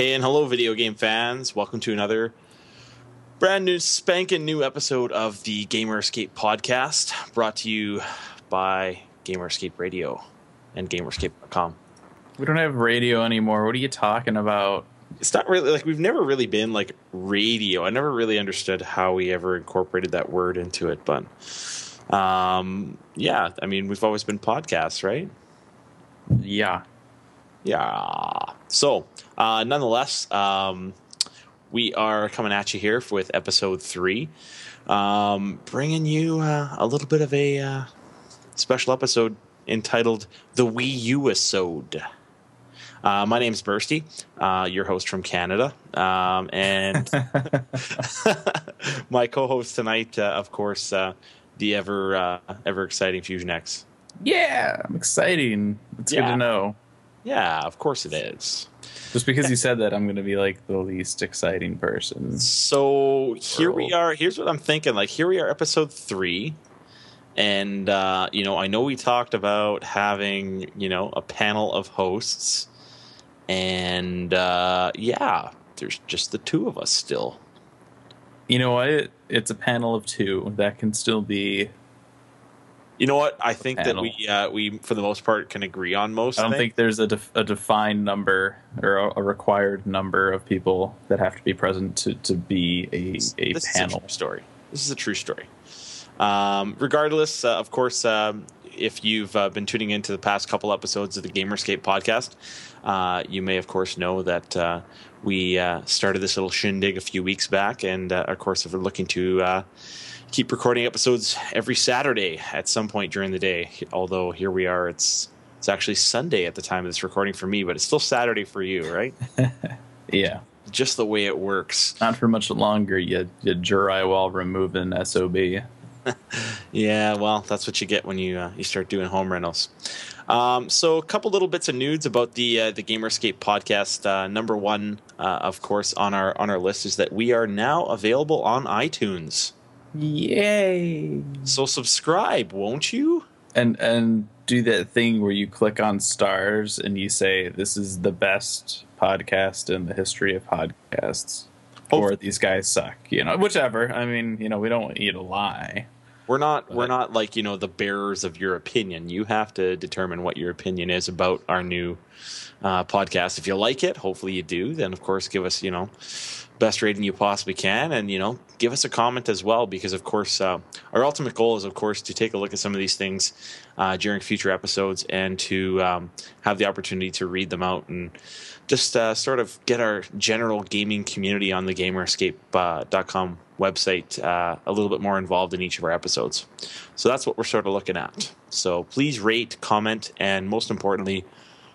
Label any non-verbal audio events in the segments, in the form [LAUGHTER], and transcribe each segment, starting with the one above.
Hey and hello, video game fans. Welcome to another brand new, spanking new episode of the Gamer Escape podcast, brought to you by Gamer Escape Radio and gamerescape.com. We don't have radio anymore. What are you talking about? It's not really like we've never really been like radio. I never really understood how we ever incorporated that word into it, but um, yeah, I mean, we've always been podcasts, right? Yeah. Yeah. So, uh, nonetheless, um, we are coming at you here with episode three, um, bringing you uh, a little bit of a uh, special episode entitled "The Wii U Episode." Uh, my name's Bersty, uh, your host from Canada, um, and [LAUGHS] my co-host tonight, uh, of course, uh, the ever uh, ever exciting Fusionx. Yeah, I'm exciting. It's good to know. Yeah, of course it is. Just because you said that, I'm going to be like the least exciting person. So here we are. Here's what I'm thinking. Like here we are, episode three, and uh, you know, I know we talked about having you know a panel of hosts, and uh, yeah, there's just the two of us still. You know what? It's a panel of two. That can still be. You know what? I think that we uh, we for the most part can agree on most. I don't things. think there's a, def- a defined number or a, a required number of people that have to be present to, to be a, a this panel. is a true story. This is a true story. Um, regardless, uh, of course, um, if you've uh, been tuning into the past couple episodes of the Gamer Escape podcast, uh, you may, of course, know that uh, we uh, started this little shindig a few weeks back, and uh, of course, if we're looking to uh, keep recording episodes every Saturday at some point during the day. Although here we are, it's it's actually Sunday at the time of this recording for me, but it's still Saturday for you, right? [LAUGHS] Yeah. Just the way it works. Not for much longer, you, you jury while removing SOB. [LAUGHS] Yeah, well, that's what you get when you uh, you start doing home rentals. Um, so, a couple little bits of nudes about the uh, the Gamerscape podcast. Uh, number one, uh, of course, on our on our list is that we are now available on iTunes. Yay! So subscribe, won't you? and and do that thing where you click on stars and you say this is the best podcast in the history of podcasts or these guys suck you know whichever i mean you know we don't want you to lie We're not we're not like you know the bearers of your opinion. You have to determine what your opinion is about our new uh, podcast. If you like it, hopefully you do. Then of course give us you know best rating you possibly can, and you know give us a comment as well. Because of course uh, our ultimate goal is of course to take a look at some of these things uh, during future episodes and to um, have the opportunity to read them out and just uh, sort of get our general gaming community on the gamerescape.com website uh, a little bit more involved in each of our episodes. So that's what we're sort of looking at. So please rate, comment, and most importantly,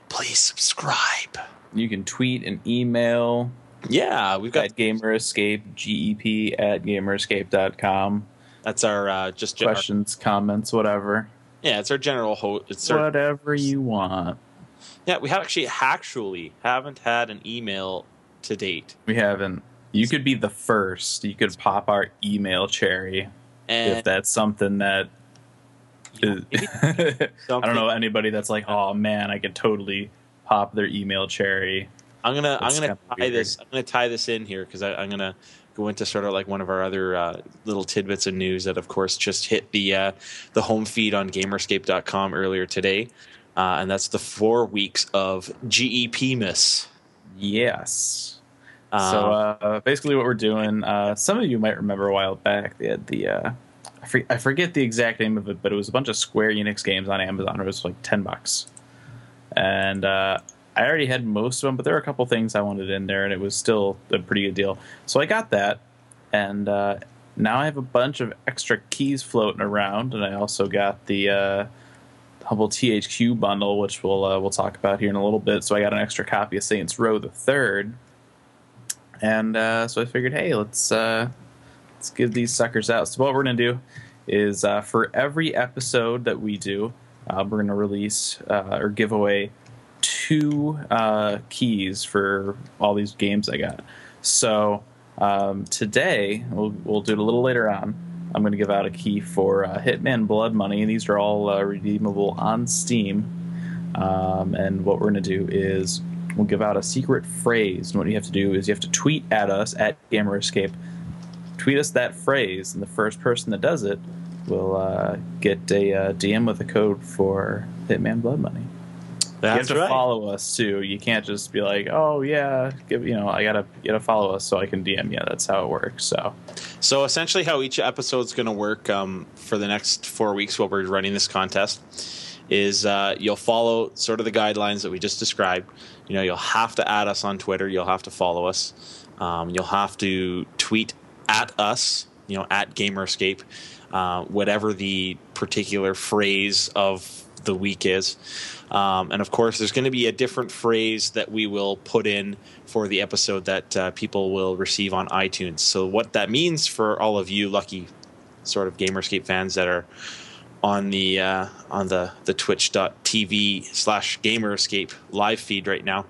please subscribe. you can tweet and email Yeah, we've got at gamerescape gep at gamerescape.com that's our uh, just gen- questions comments whatever. Yeah, it's our general host. It's our, whatever you want. Yeah, we have actually actually haven't had an email to date, we haven't. You could be the first. You could pop our email cherry and if that's something that [LAUGHS] I don't know anybody that's like, oh man, I could totally pop their email cherry. I'm gonna That's I'm gonna tie weird. this I'm gonna tie this in here because I'm gonna go into sort of like one of our other uh, little tidbits of news that of course just hit the uh, the home feed on Gamerescape.com earlier today, uh, and that's the four weeks of GEP miss. Yes. Um, so uh, basically, what we're doing, uh, some of you might remember a while back, they had the, uh, I, for, I forget the exact name of it, but it was a bunch of Square Enix games on Amazon. It was like 10 bucks. And uh, I already had most of them, but there were a couple things I wanted in there, and it was still a pretty good deal. So I got that, and uh, now I have a bunch of extra keys floating around, and I also got the uh, Humble THQ bundle, which we'll uh, we'll talk about here in a little bit. So I got an extra copy of Saints Row the Third, and uh, so I figured, hey, let's uh, let's give these suckers out. So what we're gonna do is uh, for every episode that we do, we're gonna release or give away two uh, keys for all these games I got. So um, today we'll we'll do it a little later on. I'm going to give out a key for uh, Hitman Blood Money. These are all uh, redeemable on Steam. Um, and what we're going to do is we'll give out a secret phrase. And what you have to do is you have to tweet at us at Gamer Escape. Tweet us that phrase, and the first person that does it will uh, get a uh, DM with a code for Hitman Blood Money. You have to right. follow us too. You can't just be like, "Oh yeah, give you know, I gotta you gotta follow us so I can DM you." That's how it works. So So essentially, how each episode's going to work um, for the next four weeks while we're running this contest is uh, you'll follow sort of the guidelines that we just described. You know, you'll have to add us on Twitter. You'll have to follow us. Um, you'll have to tweet at us. You know, at GamerEscape, uh, whatever the particular phrase of the week is. Um, and of course, there's going to be a different phrase that we will put in for the episode that uh, people will receive on iTunes. So, what that means for all of you lucky sort of Gamer Escape fans that are on the uh, on the the Twitch.tv slash Gamerscape live feed right now,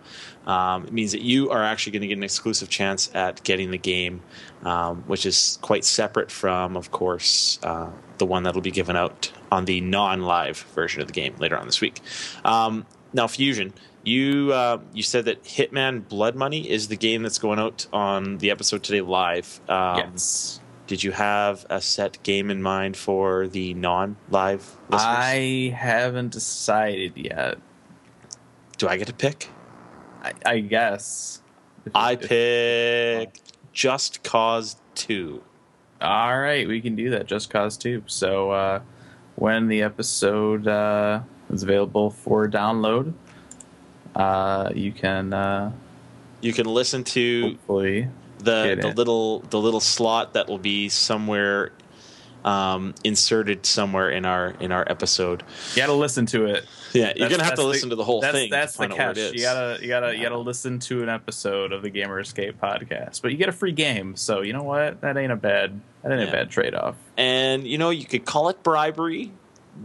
um, it means that you are actually going to get an exclusive chance at getting the game, um, which is quite separate from, of course, uh, the one that'll be given out on the non-live version of the game later on this week. Um, now, Fusion, you uh, you said that Hitman Blood Money is the game that's going out on the episode today live. Um, yes, Did you have a set game in mind for the non-live listeners? I haven't decided yet. Do I get to pick? I, I guess I pick Just Cause Two. All right, we can do that. Just Cause Two. So uh, when the episode uh, is available for download, uh, you can uh, You can listen to the the it. little the little slot that will be somewhere um, inserted somewhere in our in our episode. You got to listen to it. Yeah, you're That's- gonna have to listen to the whole that's, thing. That's the find out where catch. You gotta, you gotta, you gotta listen to an episode of the Gamer Escape podcast, but you get a free game. So you know what? That ain't a bad, that ain't Yeah. a bad trade off. and you know you could call it bribery,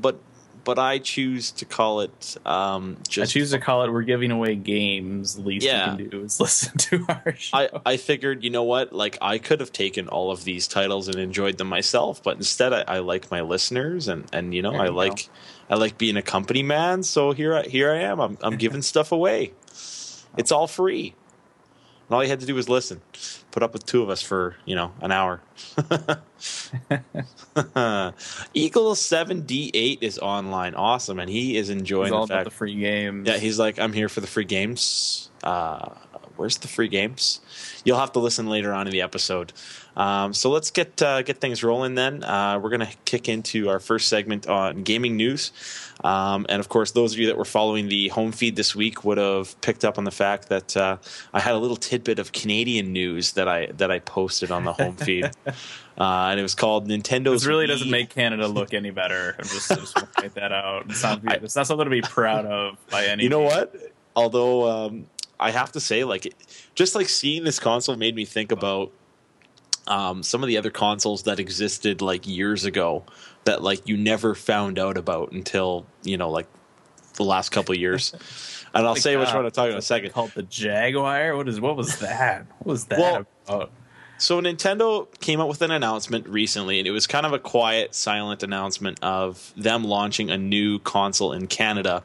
but but I choose to call it um, I choose to call it. We're giving away games. The least Yeah. we can do is [LAUGHS] listen to our show. I, I figured, you know what? Like, I could have taken all of these titles and enjoyed them myself, but instead, I, I like my listeners, and, and you know, There I you like I like being a company man. So here I, here I am. I'm I'm giving [LAUGHS] stuff away. It's all free. And all you had to do was listen. Put up with two of us for you know an hour. [LAUGHS] Eagle seven D eight is online, awesome, and he is enjoying the fact. the free games. Yeah, he's like, I'm here for the free games. Uh, where's the free games? You'll have to listen later on in the episode. Um, so let's get uh, get things rolling. Then uh, we're gonna kick into our first segment on gaming news, um, and of course, those of you that were following the home feed this week would have picked up on the fact that uh, I had a little tidbit of Canadian news that I that I posted on the home feed, [LAUGHS] uh, and it was called Nintendo's. This really Wii- doesn't make Canada look any better. I'm just, I just want to point that out. It's not, it's not something to be proud of by any. You know what? Although um, I have to say, like, just like seeing this console made me think about um, some of the other consoles that existed like years ago that like you never found out about until you know like the last couple of years. [LAUGHS] And I'll Like, say which uh, one I'm talking about in a second. Called the Jaguar. What is? What was that? What was that Well, about? So Nintendo came out with an announcement recently, and it was kind of a quiet, silent announcement of them launching a new console in Canada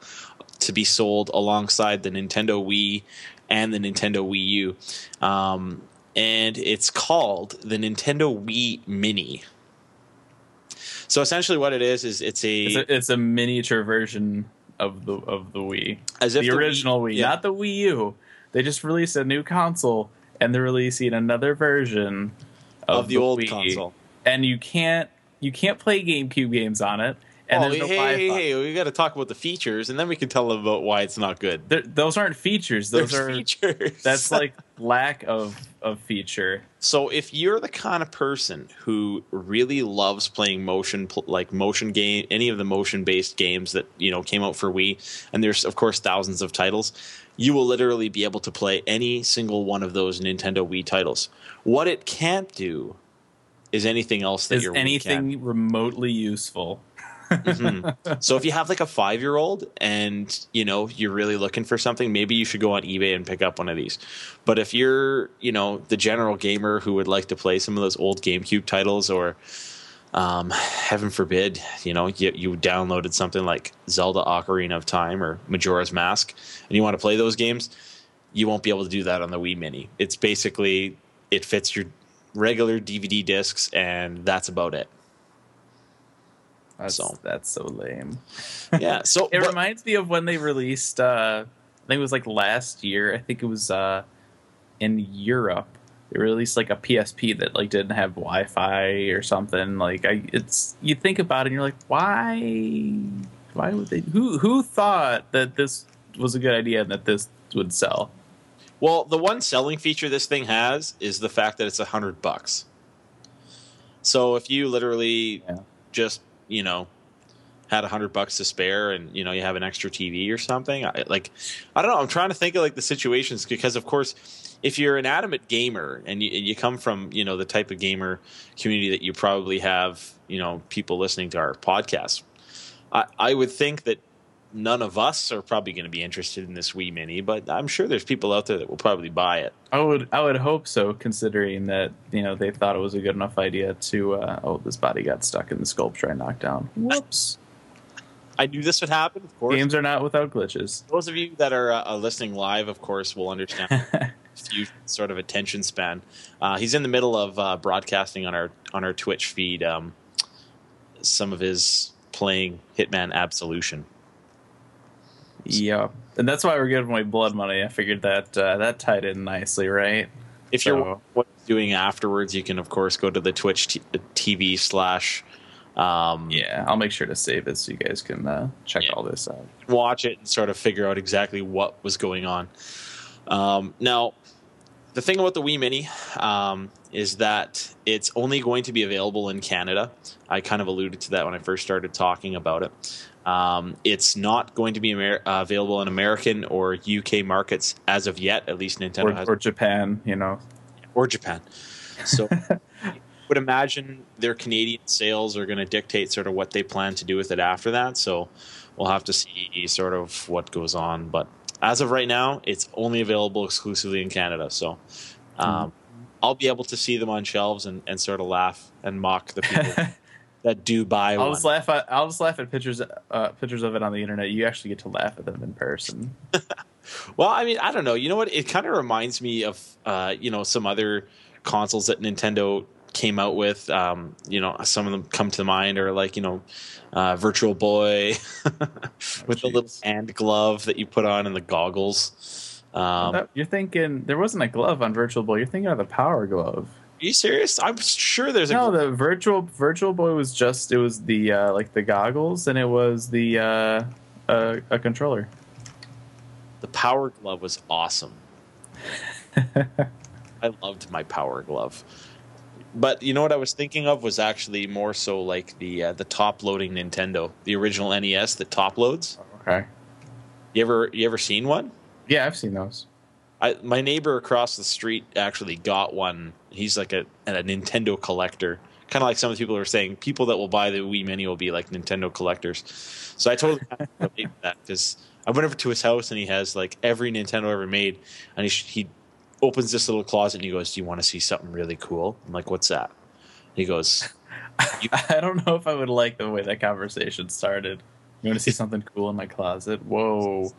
to be sold alongside the Nintendo Wii and the Nintendo Wii U. Um, and it's called the Nintendo Wii Mini. So essentially, what it is is it's a, It's a, it's a miniature version of the of the Wii, as if the original Wii, yeah. not the Wii U. They just released a new console, and they're releasing another version of, of the, old Wii. console. And you can't you can't play GameCube games on it. And oh, there's no hey, hey, hey, we got to talk about the features, and then we can tell them about why it's not good. There- those aren't features. Those are features. that's [LAUGHS] like lack of of feature. So if you're the kind of person who really loves playing motion, like motion game, any of the motion-based games that you know came out for Wii, and there's of course thousands of titles, you will literally be able to play any single one of those Nintendo Wii titles. What it can't do is anything else that Is your anything remotely useful? Mhm. So if you have like a five-year-old and you know you're really looking for something, maybe you should go on eBay and pick up one of these. But if you're you know the general gamer who would like to play some of those old GameCube titles, or um, heaven forbid, you know you, you downloaded something like Zelda: Ocarina of Time or Majora's Mask, and you want to play those games, you won't be able to do that on the Wii Mini. It's basically it fits your regular DVD discs, and that's about it. That's So. that's so lame. Yeah. So [LAUGHS] It but- reminds me of when they released. Uh, I think it was like last year. I think it was uh, in Europe. They released like a PSP that like didn't have Wi-Fi or something. Like I, it's you think about it, and you're like, why? Why would they? Who who thought that this was a good idea and that this would sell? Well, the one selling feature this thing has is the fact that it's a hundred bucks. So if you literally Yeah. just you know had a hundred bucks to spare and you know you have an extra TV or something, I, like I don't know. I'm trying to think of like the situations because of course, if you're an adamant gamer and you, you come from you know the type of gamer community that you probably have, you know people listening to our podcast, I, I would think that none of us are probably going to be interested in this Wii Mini, but I'm sure there's people out there that will probably buy it. I would I would hope so, considering that you know they thought it was a good enough idea to. Uh, oh, this body got stuck in the sculpture I knocked down. Whoops. I knew this would happen, of course. Games are not without glitches. Those of you that are uh, listening live, of course, will understand [LAUGHS] few sort of attention span. Uh, he's in the middle of uh, broadcasting on our on our Twitch feed um, some of his playing Hitman Absolution. Yeah, and that's why we're giving away blood money. I figured that uh, that tied in nicely, right? If So- you're what doing afterwards, you can of course go to the Twitch t- TV slash. Um, Yeah, I'll make sure to save it so you guys can uh, check Yeah. all this out. watch it and sort of figure out exactly what was going on. Um, now, the thing about the Wii Mini um, is that it's only going to be available in Canada. I kind of alluded to that when I first started talking about it. Um, it's not going to be Amer- uh, available in American or UK markets as of yet. At least Nintendo Or, has, or Japan, you know. or Japan. So, [LAUGHS] I would imagine their Canadian sales are going to dictate sort of what they plan to do with it after that. So, we'll have to see sort of what goes on. But as of right now, it's only available exclusively in Canada. So, um, I'll be able to see them on shelves and, and sort of laugh and mock the people [LAUGHS] that do buy I'll one. just laugh at I'll just laugh at pictures uh, pictures of it on the internet. You actually get to laugh at them in person. [LAUGHS] Well, I mean, I don't know. You know what? It kind of reminds me of uh, you know some other consoles that Nintendo came out with. Um, you know, some of them come to mind, or like you know, uh, Virtual Boy [LAUGHS] with the little hand glove that you put on and the goggles. Um, That- you're thinking there wasn't a glove on Virtual Boy. You're thinking of the Power Glove. are you serious? I'm sure there's a No, the Virtual Virtual Boy was just it was the uh, like the goggles and it was the uh, uh, a controller. the Power Glove was awesome. [LAUGHS] I loved my Power Glove. But you know what I was thinking of was actually more so like the uh, the top loading Nintendo, the original NES that top loads. Okay. You ever you ever seen one? Yeah, I've seen those. I, my neighbor across the street actually got one. He's like a, a Nintendo collector, kind of like some of the people are saying. People that will buy the Wii Mini will be like Nintendo collectors. So I totally relate to [LAUGHS] that because I went over to his house and he has like every Nintendo ever made, and he he opens this little closet and he goes, "Do you want to see something really cool?" I'm like, "What's that?" He goes, [LAUGHS] I don't know if I would like the way that conversation started. You want to see something cool in my closet? Whoa.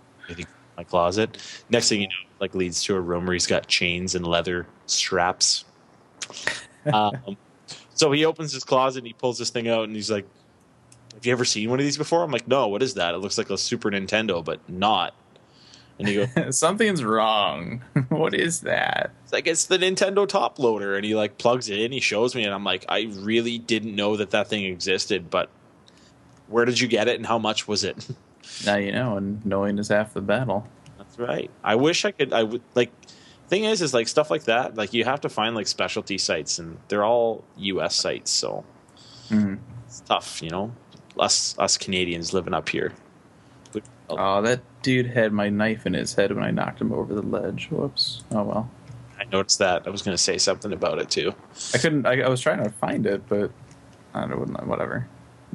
"My closet." Next thing you know, like leads to a room where he's got chains and leather straps. [LAUGHS] um, so he opens his closet and he pulls this thing out and he's like, "Have you ever seen one of these before?" I'm like, "No. What is that? It looks like a Super Nintendo, but not." And he goes, [LAUGHS] Something's wrong. [LAUGHS] what is that? "It's like it's the Nintendo top loader," and he like plugs it in. He shows me, and I'm like, "I really didn't know that that thing existed, but." Where did you get it and how much was it? [LAUGHS] Now you know, and knowing is half the battle. That's right. I wish I could. I would like. Thing is, is like stuff like that. Like you have to find like specialty sites, and they're all U.S. sites, so Mhm. it's tough. You know, us us Canadians living up here. Oh, that dude had my knife in his head when I knocked him over the ledge. Whoops. Oh well. I noticed that. I was going to say something about it too. I couldn't. I, I was trying to find it, but I don't know. Whatever.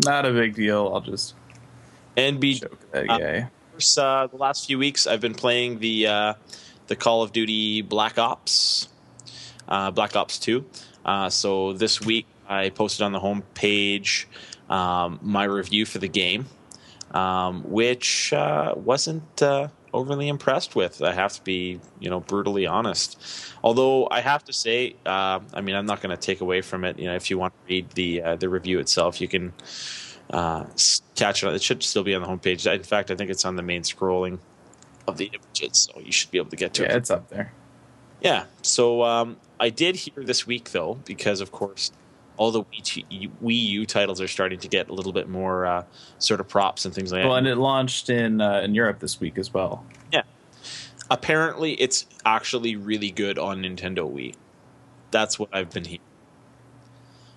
Not a big deal. I'll just And be choke that uh, guy. course, uh, the last few weeks I've been playing the uh, the Call of Duty Black Ops, uh, Black Ops Two. Uh, so this week I posted on the homepage um, my review for the game, um, which uh, wasn't uh, overly impressed with. I have to be, you know, brutally honest. Although I have to say, uh, I mean, I'm not going to take away from it. You know, if you want to read the uh, the review itself, you can uh, catch it. It should still be on the homepage. In fact, I think it's on the main scrolling of the images, so you should be able to get to yeah, it. Yeah, it's up there. Yeah. So um, I did hear this week though, because of course all the Wii, T- Wii U titles are starting to get a little bit more uh, sort of props and things like Well, that. Well, and it launched in uh, in Europe this week as well. Yeah, apparently, it's actually really good on Nintendo Wii. That's what I've been hearing.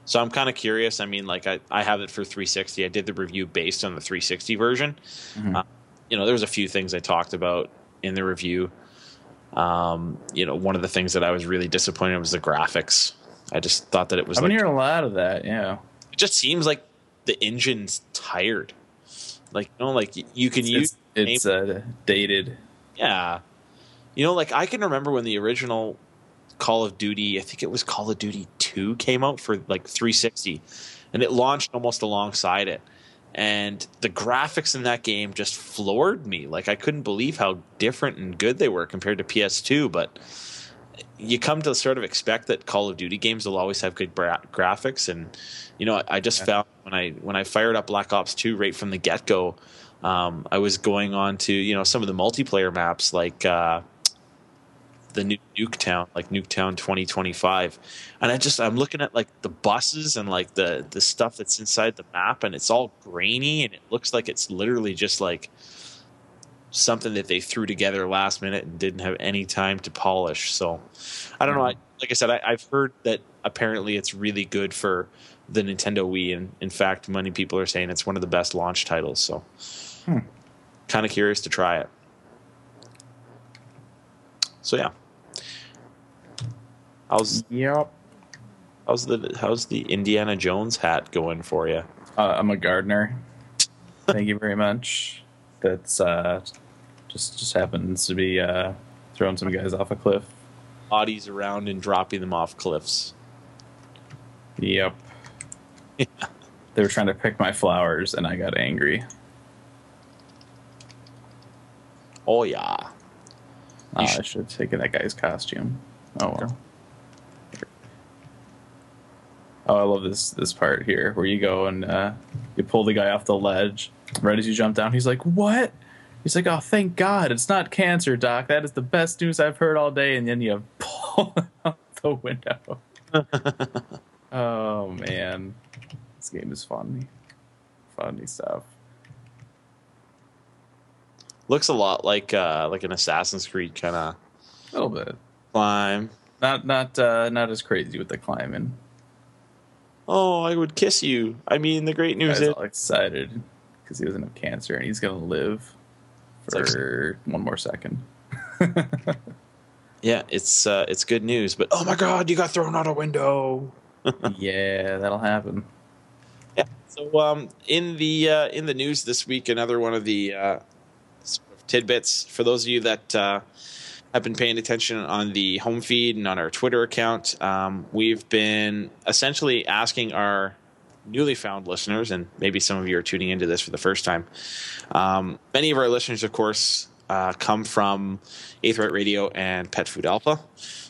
So I'm kind of curious. I mean, like I, I have it for 360. I did the review based on the 360 version. Mhm. Uh, you know, there was a few things I talked about in the review. Um, you know, one of the things that I was really disappointed in was the graphics. I just thought that it was I've like hearing a lot of that. Yeah, it just seems like the engine's tired. Like you know, like you can use it's, it's uh, dated. yeah, you know, like I can remember when the original Call of Duty, I think it was Call of Duty Two, came out for like 360, and it launched almost alongside it. And the graphics in that game just floored me. Like I couldn't believe how different and good they were compared to PS2. But you come to sort of expect that Call of Duty games will always have good bra- graphics, and you know, I just Yeah. found when I when I fired up Black Ops Two right from the get go, um, I was going on to you know some of the multiplayer maps like uh, the new Nuketown, like Nuketown 2025, and I just I'm looking at like the buses and like the the stuff that's inside the map, and it's all grainy, and it looks like it's literally just like something that they threw together last minute and didn't have any time to polish. So I don't know. I, like I said, I, I've heard that apparently it's really good for the Nintendo Wii, and in fact, many people are saying it's one of the best launch titles. So Hmm. kind of curious to try it. So yeah, how's Yep. how's the how's the Indiana Jones hat going for you? Uh, I'm a gardener. Thank you very much. That's uh, just just happens to be uh, throwing some guys off a cliff. Bodies around and dropping them off cliffs. Yep. They were trying to pick my flowers, and I got angry. Oh yeah. Uh, You I should- should have taken that guy's costume. Oh well. Oh, I love this this part here where you go and uh, you pull the guy off the ledge. Right as you jump down, he's like, "What?" He's like, "Oh, thank God, it's not cancer, Doc. That is the best news I've heard all day." And then you [LAUGHS] pull out the window. [LAUGHS] oh man, this game is funny, funny stuff. Looks a lot like uh like an Assassin's Creed kind of A little bit, climb. not not uh, not as crazy with the climbing. Oh, I would kiss you. I mean, the great news is all excited because he doesn't have cancer and he's gonna live It's like- for one more second. yeah, it's uh it's good news. But oh my God, you got thrown out a window. [LAUGHS] yeah, that'll happen. Yeah. So um, in the uh, in the news this week, another one of the uh, sort of tidbits for those of you that uh, have been paying attention on the home feed and on our Twitter account. Um, we've been essentially asking our newly found listeners, and maybe some of you are tuning into this for the first time. Um, many of our listeners, of course, uh, come from Eighth Right Radio and Pet Food Alpha.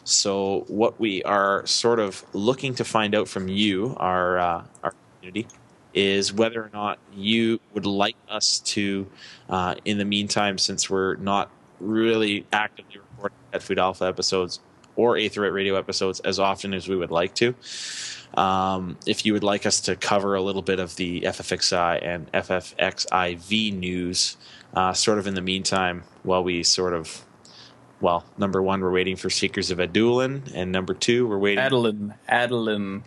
So, what we are sort of looking to find out from you, our uh, our community, is whether or not you would like us to, uh, in the meantime, since we're not really actively recording Pet Food Alpha episodes or Eighth Radio episodes as often as we would like to. Um, if you would like us to cover a little bit of the FFXI and FFXIV news, uh, sort of in the meantime, while we sort of, well, number one, we're waiting for Seekers of Adoulin, and number two, we're waiting. Adeline, Adeline,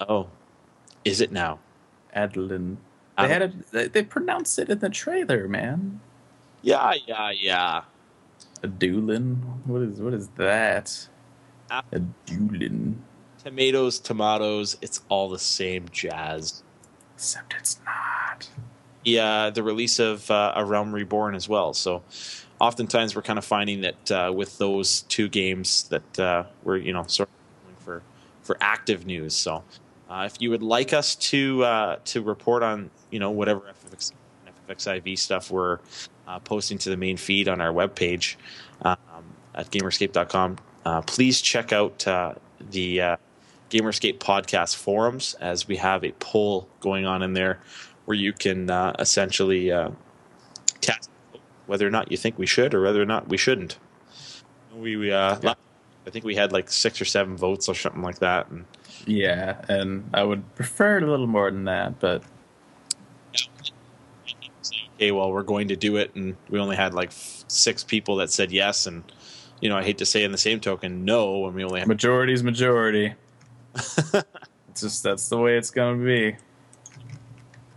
oh, is it now? Adeline. They had a, they, they pronounced it in the trailer, man. Yeah, yeah, yeah. Adoulin. What is what is that? Ah. Adoulin. Tomatoes, tomatoes, it's all the same jazz. Except it's not. yeah, the release of uh, A Realm Reborn as well. So, oftentimes we're kind of finding that uh, with those two games that uh, we're you know sort of for for active news. So, uh, if you would like us to uh, to report on you know whatever FFX, XIV stuff we're uh, posting to the main feed on our webpage um, at gamerescape.com. Uh, please check out uh, the uh, Gamer Escape podcast forums as we have a poll going on in there where you can uh, essentially uh, cast whether or not you think we should or whether or not we shouldn't. We, we uh, Yeah. I think we had like six or seven votes or something like that, and Yeah, and I would prefer it a little more than that, but okay, well, we're going to do it, and we only had like f- six people that said yes, and you know, I hate to say in the same token no, and we only had majority's majority. [LAUGHS] just that's the way it's gonna be.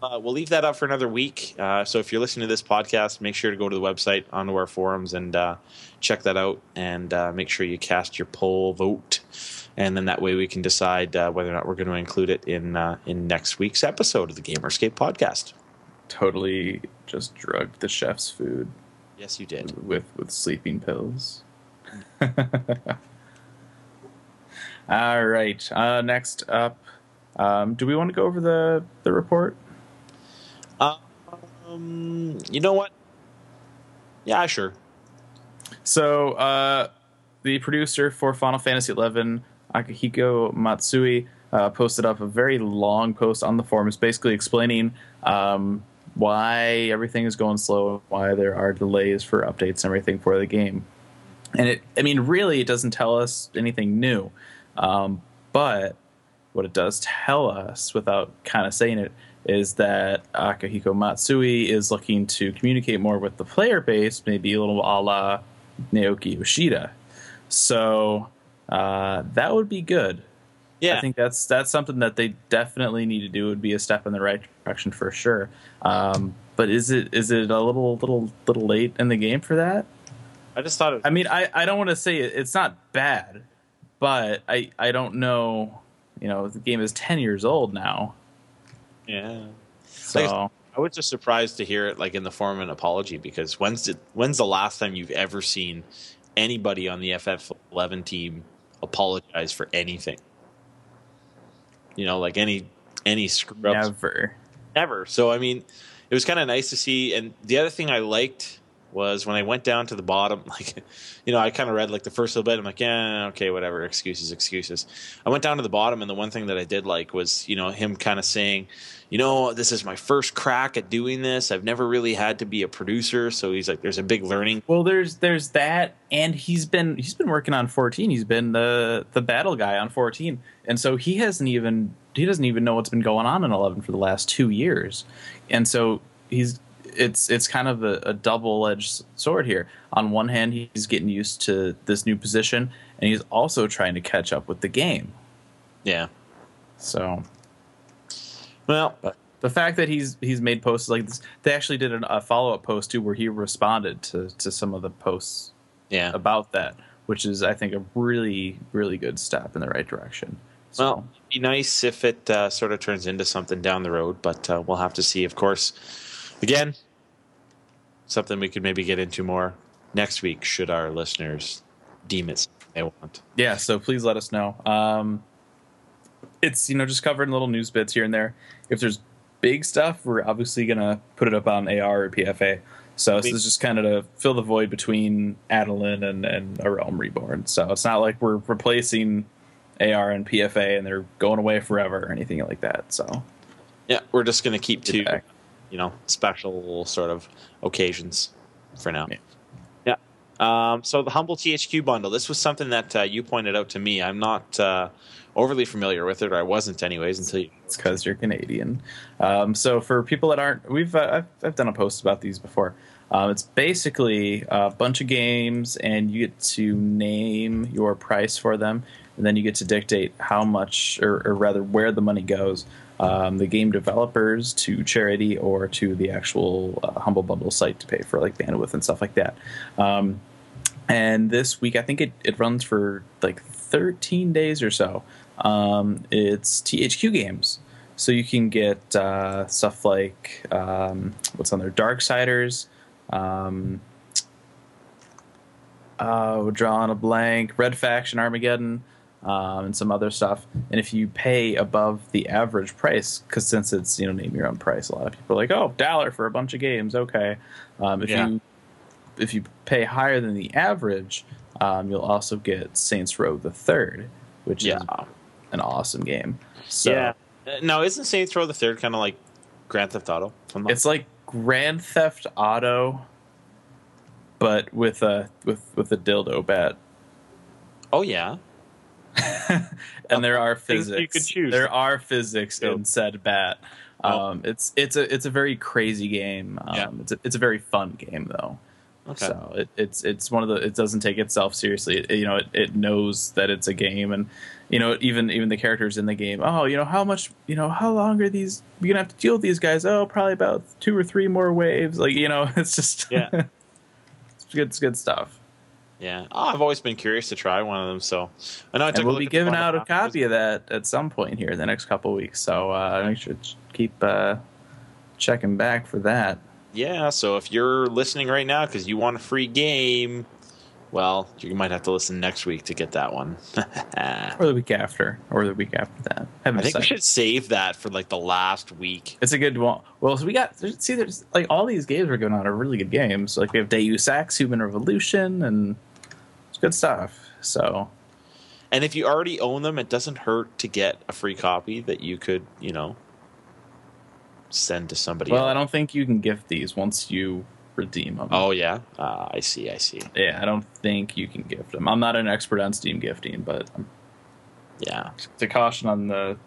Uh, we'll leave that up for another week. Uh, so if you're listening to this podcast, make sure to go to the website, onto our forums, and uh, check that out. And uh, make sure you cast your poll vote, and then that way we can decide uh, whether or not we're going to include it in uh, in next week's episode of the Gamer Escape podcast. Totally just drugged the chef's food Yes, you did. with with sleeping pills. [LAUGHS] All right. Uh, next up, um, do we want to go over the the report? Um, you know what? Yeah, sure. So, uh, the producer for Final Fantasy XI, Akihiko Matsui, uh, posted up a very long post on the forums, basically explaining um, why everything is going slow, and why there are delays for updates and everything for the game. And it, I mean, really, it doesn't tell us anything new, um, but what it does tell us, without kind of saying it, is that Akihiko Matsui is looking to communicate more with the player base, maybe a little a la Naoki Yoshida. So uh, that would be good. Yeah, I think that's that's something that they definitely need to do. It would be a step in the right direction for sure. Um, but is it is it a little little little late in the game for that? I just thought it. I mean, I, I don't want to say it, it's not bad, but I I don't know. You know, the game is ten years old now, yeah. so Like I was just surprised to hear it like in the form of an apology because when's the, when's the last time you've ever seen anybody on the FF11 team apologize for anything? You know, like any any screw ups never. ever. So I mean, it was kind of nice to see. And the other thing I liked was when I went down to the bottom, [LAUGHS] like you know, I kind of read like the first little bit. I'm like, yeah, okay, whatever, excuses, excuses. I went down to the bottom, and the one thing that I did like was you know him kind of saying, you know, this is my first crack at doing this. I've never really had to be a producer, so he's like, there's a big learning. Well, there's there's that, and he's been he's been working on 14. He's been the the battle guy on 14, and so he hasn't even he doesn't even know what's been going on in 11 for the last two years, and so he's it's it's kind of a, a double edged sword here. On one hand, he's getting used to this new position, and he's also trying to catch up with the game. Yeah. So Well, the fact that he's he's made posts like this, they actually did an, a follow up post too, where he responded to to some of the posts yeah. about that, which is I think a really really good step in the right direction. So, Well, it'd be nice if it uh, sort of turns into something down the road, but uh, we'll have to see. Of course, again, something we could maybe get into more next week, should our listeners deem it something they want. yeah, so please let us know. Um, it's you know just covering little news bits here and there. If there's big stuff, we're obviously gonna put it up on AR or PFA. So this is just kind of to fill the void between Adeline and and A Realm Reborn. So it's not like we're replacing AR and PFA and they're going away forever or anything like that. So Yeah, we're just going to keep back. You know special sort of occasions for now. Yeah. Yeah. Um, so the humble THQ bundle. This was something that uh, you pointed out to me. I'm not uh, overly familiar with it, or I wasn't, anyways, until you. It's because you're Canadian. Um, so for people that aren't, we've uh, I've, I've done a post about these before. Um, it's basically a bunch of games, and you get to name your price for them, and then you get to dictate how much, or, or rather, where the money goes. Um, the game developers to charity or to the actual uh, Humble Bundle site to pay for like bandwidth and stuff like that. Um, and this week, I think it, it runs for like 13 days or so. Um, it's THQ games. So you can get uh, stuff like um, what's on there, Darksiders. Um, oh, drawing a blank. Red Faction Armageddon. Um, and some other stuff. And if you pay above the average price, because since it's you know name your own price, a lot of people are like, oh, dollar for a bunch of games, okay. Um, if Yeah. you if you pay higher than the average, um, you'll also get Saints Row the Third, which Yeah. is an awesome game. So yeah. Now, isn't Saints Row the Third kind of like Grand Theft Auto? if I'm not- it's like Grand Theft Auto, but with a with with a dildo bat. oh yeah. [LAUGHS] and there are Things you physics. could choose. There are physics Oh. in said bat. Oh. Um, it's it's a it's a very crazy game. Um, Yeah. It's a, it's a very fun game though. Okay. So it, it's it's one of the it doesn't take itself seriously. It, you know, it, it knows that it's a game, and you know even even the characters in the game. Oh, you know how much you know how long are these? You're gonna have to deal with these guys. Oh, probably about two or three more waves. Like you know, [LAUGHS] it's just Yeah. [LAUGHS] it's good it's good stuff. Yeah. Oh, I've always been curious to try one of them. So I know I took. And we'll be giving out a copy of that at some point here in the next couple weeks. So uh, make sure to keep uh, checking back for that. Yeah. So if you're listening right now because you want a free game, well, you might have to listen next week to get that one. [LAUGHS] Or the week after, or the week after that. Haven't think we should save that for like the last week. It's a good one. Well, so we got see, there's like all these games we're going on are really good games. Like we have Deus Ex, Human Revolution, and it's good stuff. So And if you already own them, it doesn't hurt to get a free copy that you could, you know, send to somebody. well, I don't think you can gift these once you redeem them. Oh yeah, uh, I see. I see. yeah, I don't think you can gift them. I'm not an expert on Steam gifting, but I'm, Yeah, to caution on the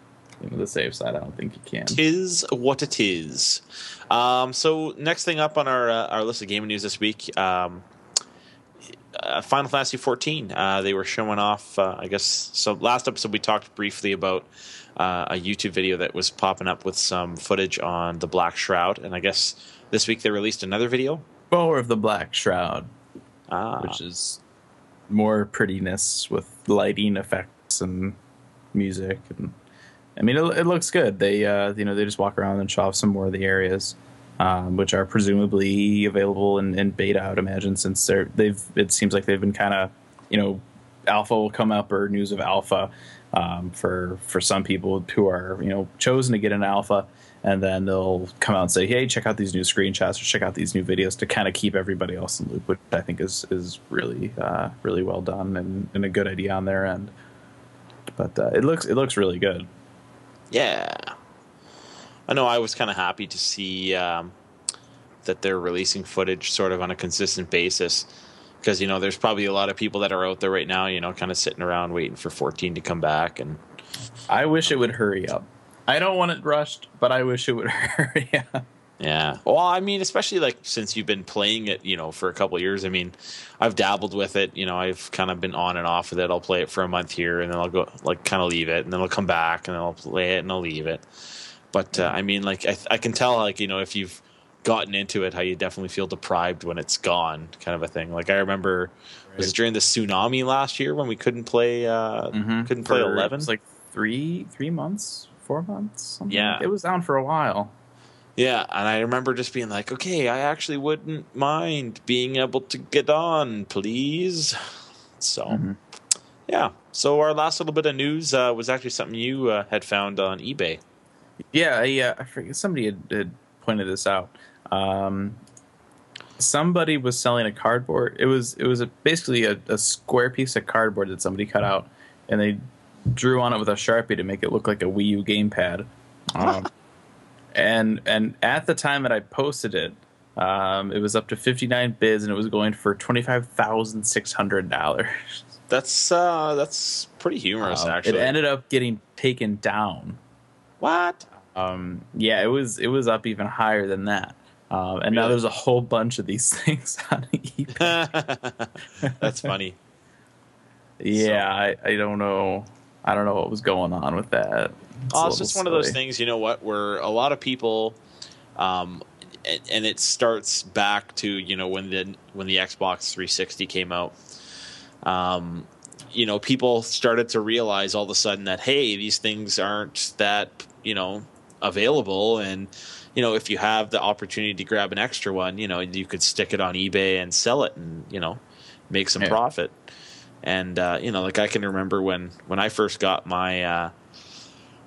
you know, the safe side, I don't think you can. tis what it is. Um, so next thing up on our uh, our list of gaming news this week, um, uh, Final Fantasy 14. Uh, they were showing off. Uh, I guess so. Last episode we talked briefly about uh, a YouTube video that was popping up with some footage on the Black Shroud, and I guess this week they released another video. More of the Black Shroud, Ah, which is more prettiness with lighting effects and music and I mean it, it looks good. They uh, you know they just walk around and show off some more of the areas, um, which are presumably available in, in beta. I would imagine since they're they've it seems like they've been kind of you know alpha will come up or news of alpha um, for for some people who are you know chosen to get an alpha. And then they'll come out and say, "Hey, check out these new screenshots or check out these new videos to kind of keep everybody else in loop," which I think is is really uh, really well done and, and a good idea on their end. But uh, it looks it looks really good. Yeah. I know I was kind of happy to see um, that they're releasing footage sort of on a consistent basis. Because, you know, there's probably a lot of people that are out there right now, you know, kind of sitting around waiting for 14 to come back. And I wish it would hurry up. I don't want it rushed, but I wish it would [LAUGHS] hurry up. yeah. Well, I mean, especially like since you've been playing it, you know, for a couple of years. I mean, I've dabbled with it. You know, I've kind of been on and off with it. I'll play it for a month here and then I'll go, like, kind of leave it. And then I'll come back and then I'll play it and I'll leave it. But uh, I mean, like I, I can tell, like you know, if you've gotten into it, how you definitely feel deprived when it's gone, kind of a thing. Like I remember, was it during the tsunami last year when we couldn't play, uh, couldn't play eleven? like three three months, four months. Something Yeah. it was down for a while. yeah, and I remember just being like, okay, I actually wouldn't mind being able to get on, please. So Mhm. yeah, so our last little bit of news uh, was actually something you uh, had found on eBay. Yeah, I, uh, I forget somebody had, had pointed this out. Um, somebody was selling a cardboard. It was it was a, basically a, a square piece of cardboard that somebody cut out, and they drew on it with a sharpie to make it look like a Wii U gamepad. Um, and and at the time that I posted it, um, it was up to fifty nine bids, and it was going for twenty five thousand six hundred dollars. That's uh, that's pretty humorous, actually. Um, it ended up getting taken down. What? Um, yeah, it was it was up even higher than that. Um, and now there's a whole bunch of these [LAUGHS] things on eBay. [LAUGHS] That's funny. yeah, I, I don't know. I don't know what was going on with that. It's Oh, it's just one of those things, you know what, where a lot of people, um, and, and it starts back to you know when the when the Xbox 360 came out. Um, you know, people started to realize all of a sudden that hey, these things aren't that you know available, and you know if you have the opportunity to grab an extra one, you know you could stick it on eBay and sell it, and you know make some Yeah. profit. And uh, you know, like I can remember when when I first got my uh,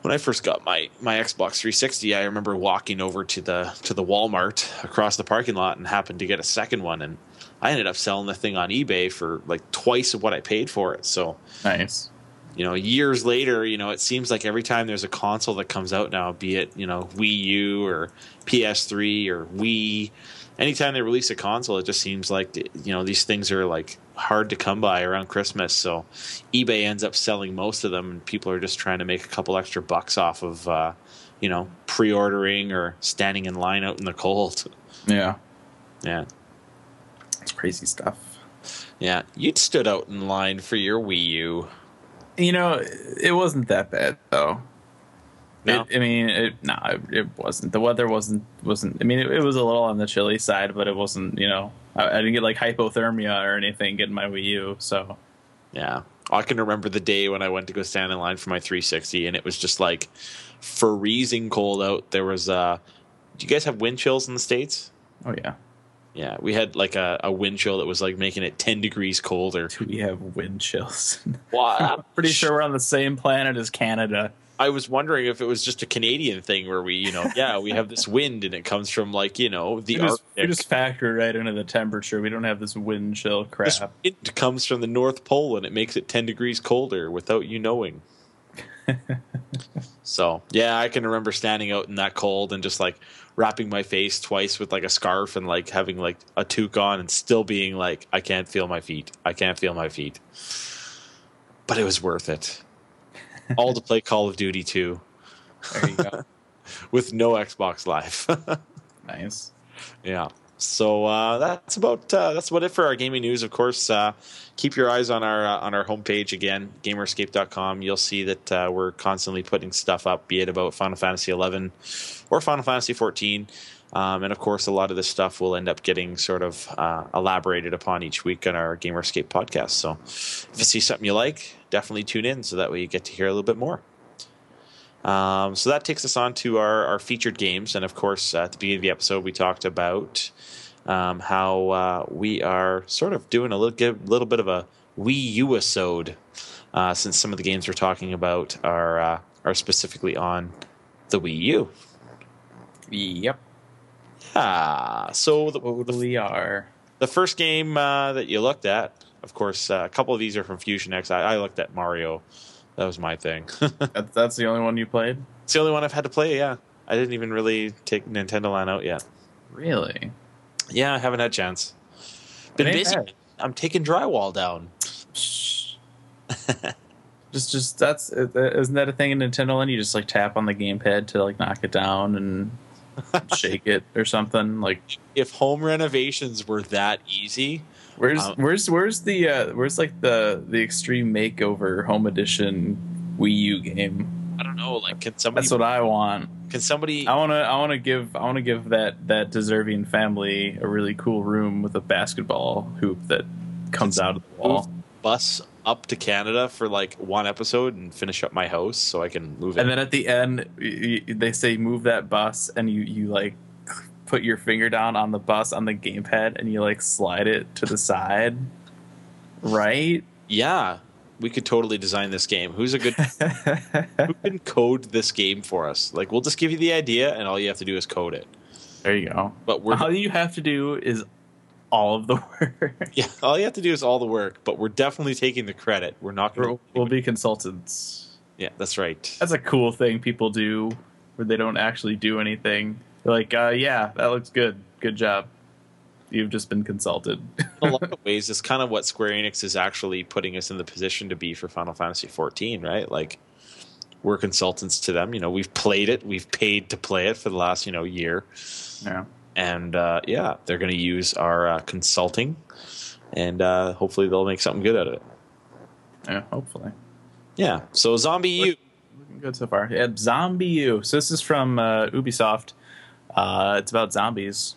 when I first got my my Xbox 360, I remember walking over to the to the Walmart across the parking lot and happened to get a second one, and I ended up selling the thing on eBay for like twice of what I paid for it. So Nice. You know, years later, you know, it seems like every time there's a console that comes out now, be it, you know, Wii U or PS3 or Wii, anytime they release a console, it just seems like, you know, these things are like hard to come by around Christmas. So eBay ends up selling most of them and people are just trying to make a couple extra bucks off of, uh, you know, pre ordering or standing in line out in the cold. Yeah. Yeah. It's crazy stuff. Yeah. You'd stood out in line for your Wii U. You know, it wasn't that bad though. No? It, I mean, it, no, it, it wasn't. The weather wasn't wasn't. I mean, it, it was a little on the chilly side, but it wasn't. You know, I, I didn't get like hypothermia or anything getting my Wii U. So Yeah. I can remember the day when I went to go stand in line for my 360 and it was just like freezing cold out. There was uh do you guys have wind chills in the States? oh yeah, Yeah, we had like a, a wind chill that was like making it 10 degrees colder. do we have wind chills? [LAUGHS] I'm pretty sure we're on the same planet as Canada. I was wondering if it was just a Canadian thing where we, you know, yeah, we have this wind and it comes from like, you know, the We just, we Arctic. just factor right into the temperature. We don't have this wind chill This crap. wind comes from the North Pole and it makes it 10 degrees colder without you knowing. [LAUGHS] so, yeah, I can remember standing out in that cold and just like wrapping my face twice with like a scarf and like having like a toque on and still being like, I can't feel my feet. I can't feel my feet. But it was worth it. [LAUGHS] All to play Call of Duty 2 There you go. [LAUGHS] with no Xbox Live. [LAUGHS] nice. Yeah. So uh, that's about uh, that's about it for our gaming news. Of course, uh, keep your eyes on our uh, on our homepage again, gamerescape.com. You'll see that uh, we're constantly putting stuff up, be it about Final Fantasy 11 or Final Fantasy 14. Um, and of course, a lot of this stuff will end up getting sort of uh, elaborated upon each week on our Gamer Escape podcast. So if you see something you like, definitely tune in so that way you get to hear a little bit more. Um, so that takes us on to our, our featured games. And of course, at the beginning of the episode, we talked about um, how uh, we are sort of doing a little, little bit of a Wii U episode uh, since some of the games we're talking about are, uh, are specifically on the Wii U. Yep. Ah, so the, Totally are. the first game uh, that you looked at, of course, uh, a couple of these are from Fusionx. I, I looked at Mario. That was my thing. [LAUGHS] That, that's the only one you played. it's the only one I've had to play. Yeah, I didn't even really take Nintendo Land out yet. Really? Yeah, I haven't had a chance. Been busy. bad. I'm taking drywall down. just, just that's uh, isn't that a thing in Nintendo Land? You just like tap on the gamepad to like knock it down and [LAUGHS] shake it or something. Like, If home renovations were that easy, where's Um, where's where's the uh, where's like the the extreme makeover home edition Wii U game? I don't know. Like, can somebody? That's what I want. can somebody? I want to I want to give I want to give that that deserving family a really cool room with a basketball hoop that comes out of the wall. bus up to Canada for like one episode and finish up my house so I can move it. And then at the end, y- y- they say move that bus, and you you like put your finger down on the bus on the gamepad, and you like slide it to the side, right? yeah, we could totally design this game. Who's a good? [LAUGHS] who can code this game for us? Like, we'll just give you the idea, and all you have to do is code it. there you go. But we're All you have to do is all of the [LAUGHS] work. yeah, all you have to do is all the work. But we're definitely taking the credit. We're not going to. we'll be consultants. Yeah, that's right. That's a cool thing people do, where they don't actually do anything. They're like, uh, yeah, that looks good. Good job. You've just been consulted. in a lot of [LAUGHS] ways, it's kind of what Square Enix is actually putting us in the position to be for Final Fantasy XIV, right? Like, we're consultants to them. You know, we've played it, we've paid to play it for the last, you know, year. yeah. And uh, yeah, they're going to use our uh, consulting, and uh, hopefully they'll make something good out of it. Yeah, hopefully. Yeah. So ZombiU. Looking good so far. Yeah, ZombiU. So this is from uh, Ubisoft. Uh, it's about zombies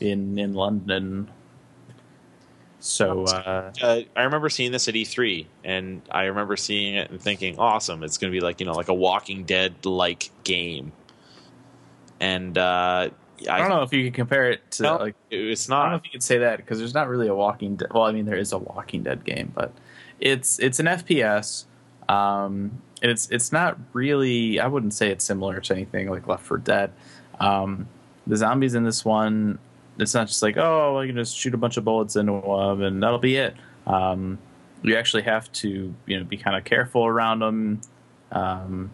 in in London. So uh, Uh, I remember seeing this at E3, and I remember seeing it and thinking, "Awesome! It's going to be like you know, like a Walking Dead like game." And uh, I don't know if you can compare it to No, like it's not. I don't know if you could say that because there's not really a Walking Dead. Well, I mean there is a Walking Dead game, but it's it's an FPS. Um, it's it's not really. I wouldn't say it's similar to anything like Left 4 Dead. Um, the zombies in this one, it's not just like oh, I can just shoot a bunch of bullets into them and that'll be it. Um, you actually have to you know be kind of careful around them. Um,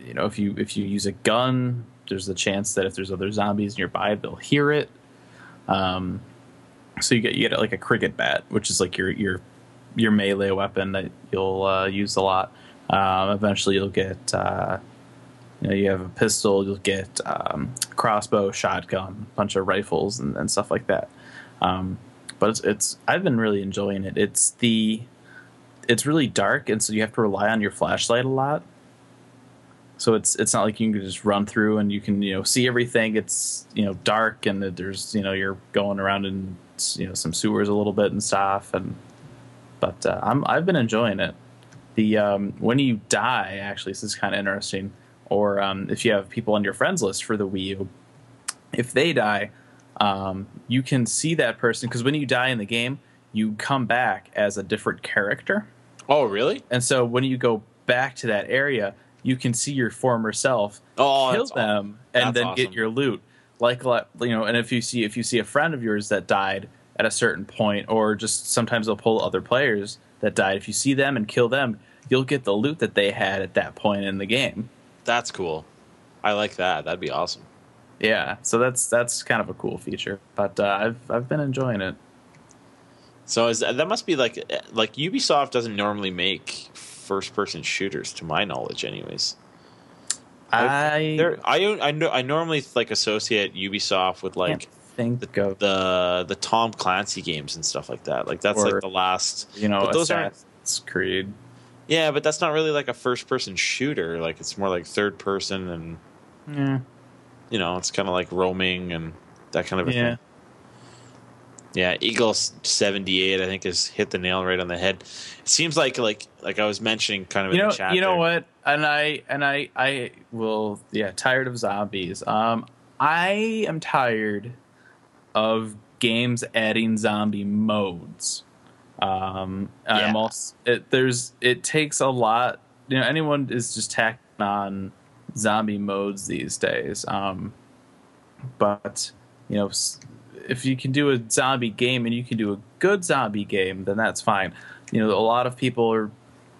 you know if you if you use a gun, there's the chance that if there's other zombies nearby, they'll hear it. Um, so you get you get like a cricket bat, which is like your your your melee weapon that you'll uh, use a lot. Um, eventually, you'll get uh, you know you have a pistol, you'll get um, crossbow, shotgun, bunch of rifles, and, and stuff like that. Um, but it's, it's I've been really enjoying it. It's the it's really dark, and so you have to rely on your flashlight a lot. So it's it's not like you can just run through and you can you know see everything. It's you know dark and there's you know you're going around in you know some sewers a little bit and stuff. And but uh, I'm I've been enjoying it. The um, when you die, actually, this is kind of interesting. Or um, if you have people on your friends list for the Wii U, if they die, um, you can see that person because when you die in the game, you come back as a different character. Oh, really? And so when you go back to that area, you can see your former self, Oh, kill them, and That's then awesome. get your loot. Like, you know, and if you see if you see a friend of yours that died at a certain point, or just sometimes they'll pull other players that died. If you see them and kill them, you'll get the loot that they had at that point in the game. That's cool. I like that. That'd be awesome. Yeah, so that's that's kind of a cool feature. But uh, I've I've been enjoying it. So is that must be like like Ubisoft doesn't normally make first person shooters to my knowledge anyways. I I I know I normally like associate Ubisoft with like think of the the Tom Clancy games and stuff like that. Like that's Or- like the last you know but those aren't- Creed. Yeah, but that's not really like a first person shooter. Like it's more like third person and Yeah, you know, it's kind of like roaming and that kind of a yeah. thing. Yeah, Eagle seventy eight, I think, has hit the nail right on the head. It seems like like like I was mentioning, kind of you in know, the chat. you know there. what? And I and I I will yeah, tired of zombies. Um, I am tired of games adding zombie modes. Um, I'm also it, there's it takes a lot. You know, anyone is just tacking on zombie modes these days. Um, but you know, if you can do a zombie game and you can do a good zombie game, then that's fine. You know, a lot of people are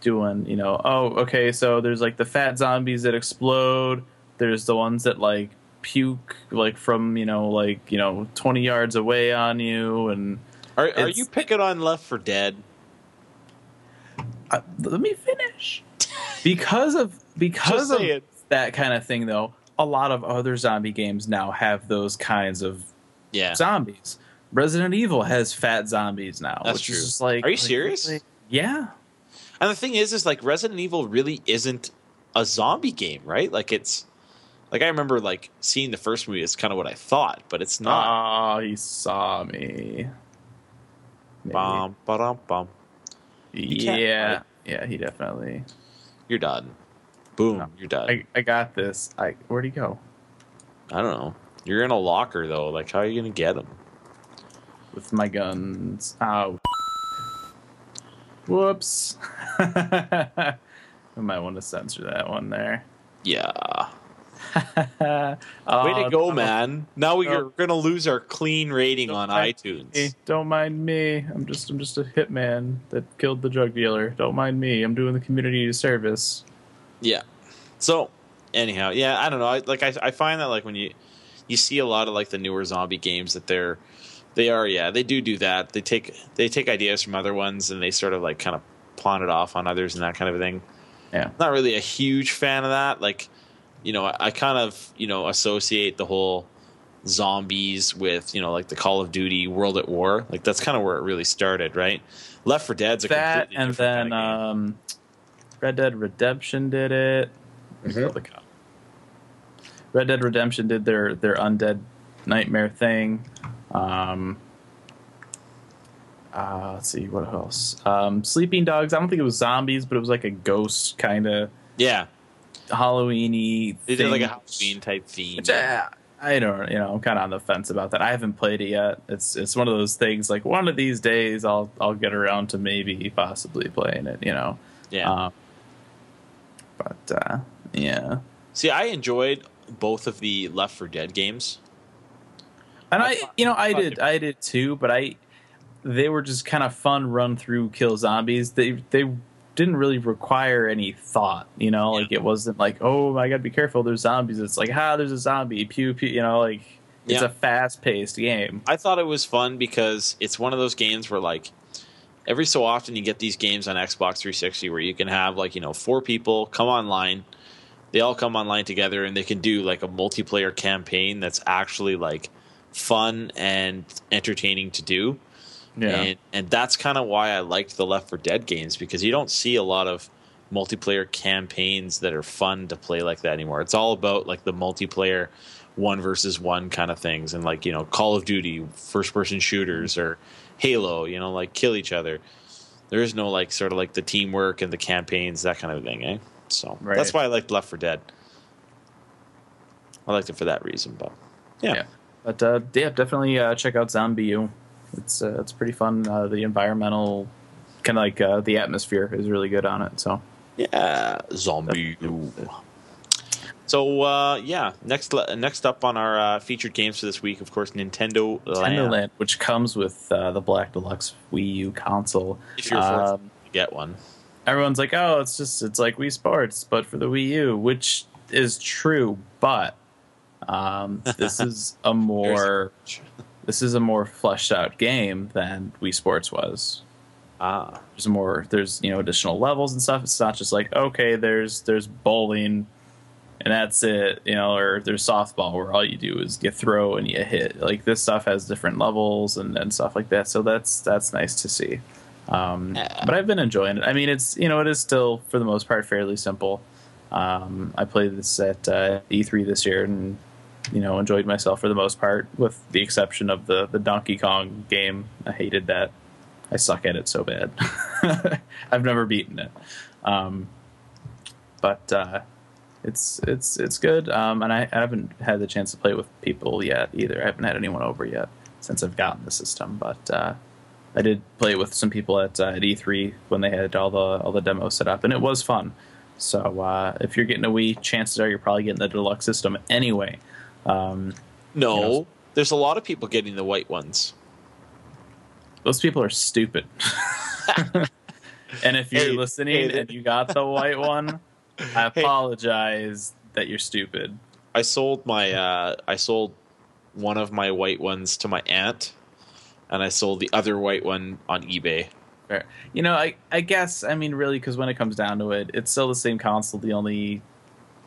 doing, you know, oh, okay, so there's like the fat zombies that explode. There's the ones that like puke like from you know like you know 20 yards away on you and Are are you picking on Left 4 Dead? uh, let me finish [LAUGHS] because of because of it. that kind of thing though a lot of other zombie games now have those kinds of Yeah, zombies resident evil has fat zombies now That's which true. is just like Are you like, serious? like, yeah and the thing is, is like Resident Evil really isn't a zombie game, right? Like it's like I remember like seeing the first movie. It's kind of what I thought, but it's not. oh he saw me Maybe. Bum, ba-dum, bum. yeah right? yeah he definitely You're done. Boom, No. you're done. I, I got this i where'd he go I don't know. You're in a locker though. Like, how are you gonna get him? with my guns. Oh. Whoops. [LAUGHS] I might want to censor that one there. Yeah. Way [LAUGHS] Way to uh, go, man! Now we no. are gonna lose our clean rating Don't on iTunes. Hey, don't mind me. I'm just I'm just a hitman that killed the drug dealer. Don't mind me. I'm doing the community service. Yeah. So, anyhow, yeah, I don't know. I, like, I, I find that like when you you see a lot of like the newer zombie games that they're they are yeah they do do that. They take they take ideas from other ones and they sort of like kind of pawn it off on others and that kind of thing. Yeah. Not really a huge fan of that. Like, you know, I, I kind of you know associate the whole zombies with you know like the Call of Duty World at War. Like that's kind of where it really started, right? Left 4 Dead's a That completely and then kind of game. um, Red Dead Redemption did it. Where's Mhm. Red Dead Redemption did their their undead nightmare thing. Um, uh, let's see what else. Um, Sleeping Dogs. I don't think it was zombies, but it was like a ghost kind of yeah, Halloweeny. they did like a. Halloween type theme. Which, uh, I don't, you know, I'm kind of on the fence about that. I haven't played it yet. It's it's one of those things like one of these days I'll I'll get around to maybe possibly playing it, you know. Yeah. Um, but uh, yeah, See, I enjoyed both of the Left 4 Dead games. and I you know, I did, I did too. But I, they were just kind of fun run through kill zombies. They they didn't really require any thought, you know. Like it wasn't like, oh, I got to be careful. There's zombies. It's like, ah, there's a zombie. Pew pew. You know, like it's Yeah. a fast paced game. I thought it was fun because it's one of those games where like every so often you get these games on Xbox 360 where you can have like, you know, four people come online. They all come online together and they can do like a multiplayer campaign that's actually like fun and entertaining to do. And and that's kind of why I liked the Left 4 Dead games because you don't see a lot of multiplayer campaigns that are fun to play like that anymore. It's all about like the multiplayer one versus one kind of things and like, you know, Call of Duty first person shooters or Halo, you know, like kill each other. There is no like sort of like the teamwork and the campaigns, that kind of thing, eh? So Right. that's why I liked Left 4 Dead. I liked it for that reason, but yeah. Yeah. But uh, yeah, definitely uh, check out ZombiU. It's uh, it's pretty fun. Uh, the environmental, kind of like uh, the atmosphere is really good on it. So Yeah, zombie. So uh, yeah, next next up on our uh, featured games for this week, of course, Nintendo Nintendo Land. Land, which comes with uh, the Black Deluxe Wii U console. If you're Um, to get one, everyone's like, oh, it's just it's like Wii Sports, but for the Wii U, which is true, but um, this [LAUGHS] is a more [LAUGHS] this is a more fleshed out game than Wii Sports was. ah, there's more there's you know additional levels and stuff. It's not just like okay there's there's bowling and that's it you know or there's softball where all you do is you throw and you hit. Like this stuff has different levels and, and stuff like that. So that's that's nice to see. Um, Yeah. but i've been enjoying it. I mean it's you know it is still for the most part fairly simple. Um, i played this at uh, e3 this year and you know enjoyed myself for the most part with the exception of the the donkey kong game i hated that I suck at it so bad. [LAUGHS] I've never beaten it, um, but uh, it's it's it's good. Um, and I, I haven't had the chance to play it with people yet either. I haven't had anyone over yet since I've gotten the system. But uh, I did play it with some people at uh, at E3 when they had all the all the demos set up, and it was fun. So uh, if you're getting a Wii, chances are you're probably getting the deluxe system anyway. Um, no, You know- there's a lot of people getting the white ones. those people are stupid. [LAUGHS] and if you're Hey, listening hey, and you got the white one, I [LAUGHS] apologize that you're stupid. I sold my uh, I sold one of my white ones to my aunt, and I sold the other white one on eBay. Fair. You know, I I guess I mean really because when it comes down to it, it's still the same console. The only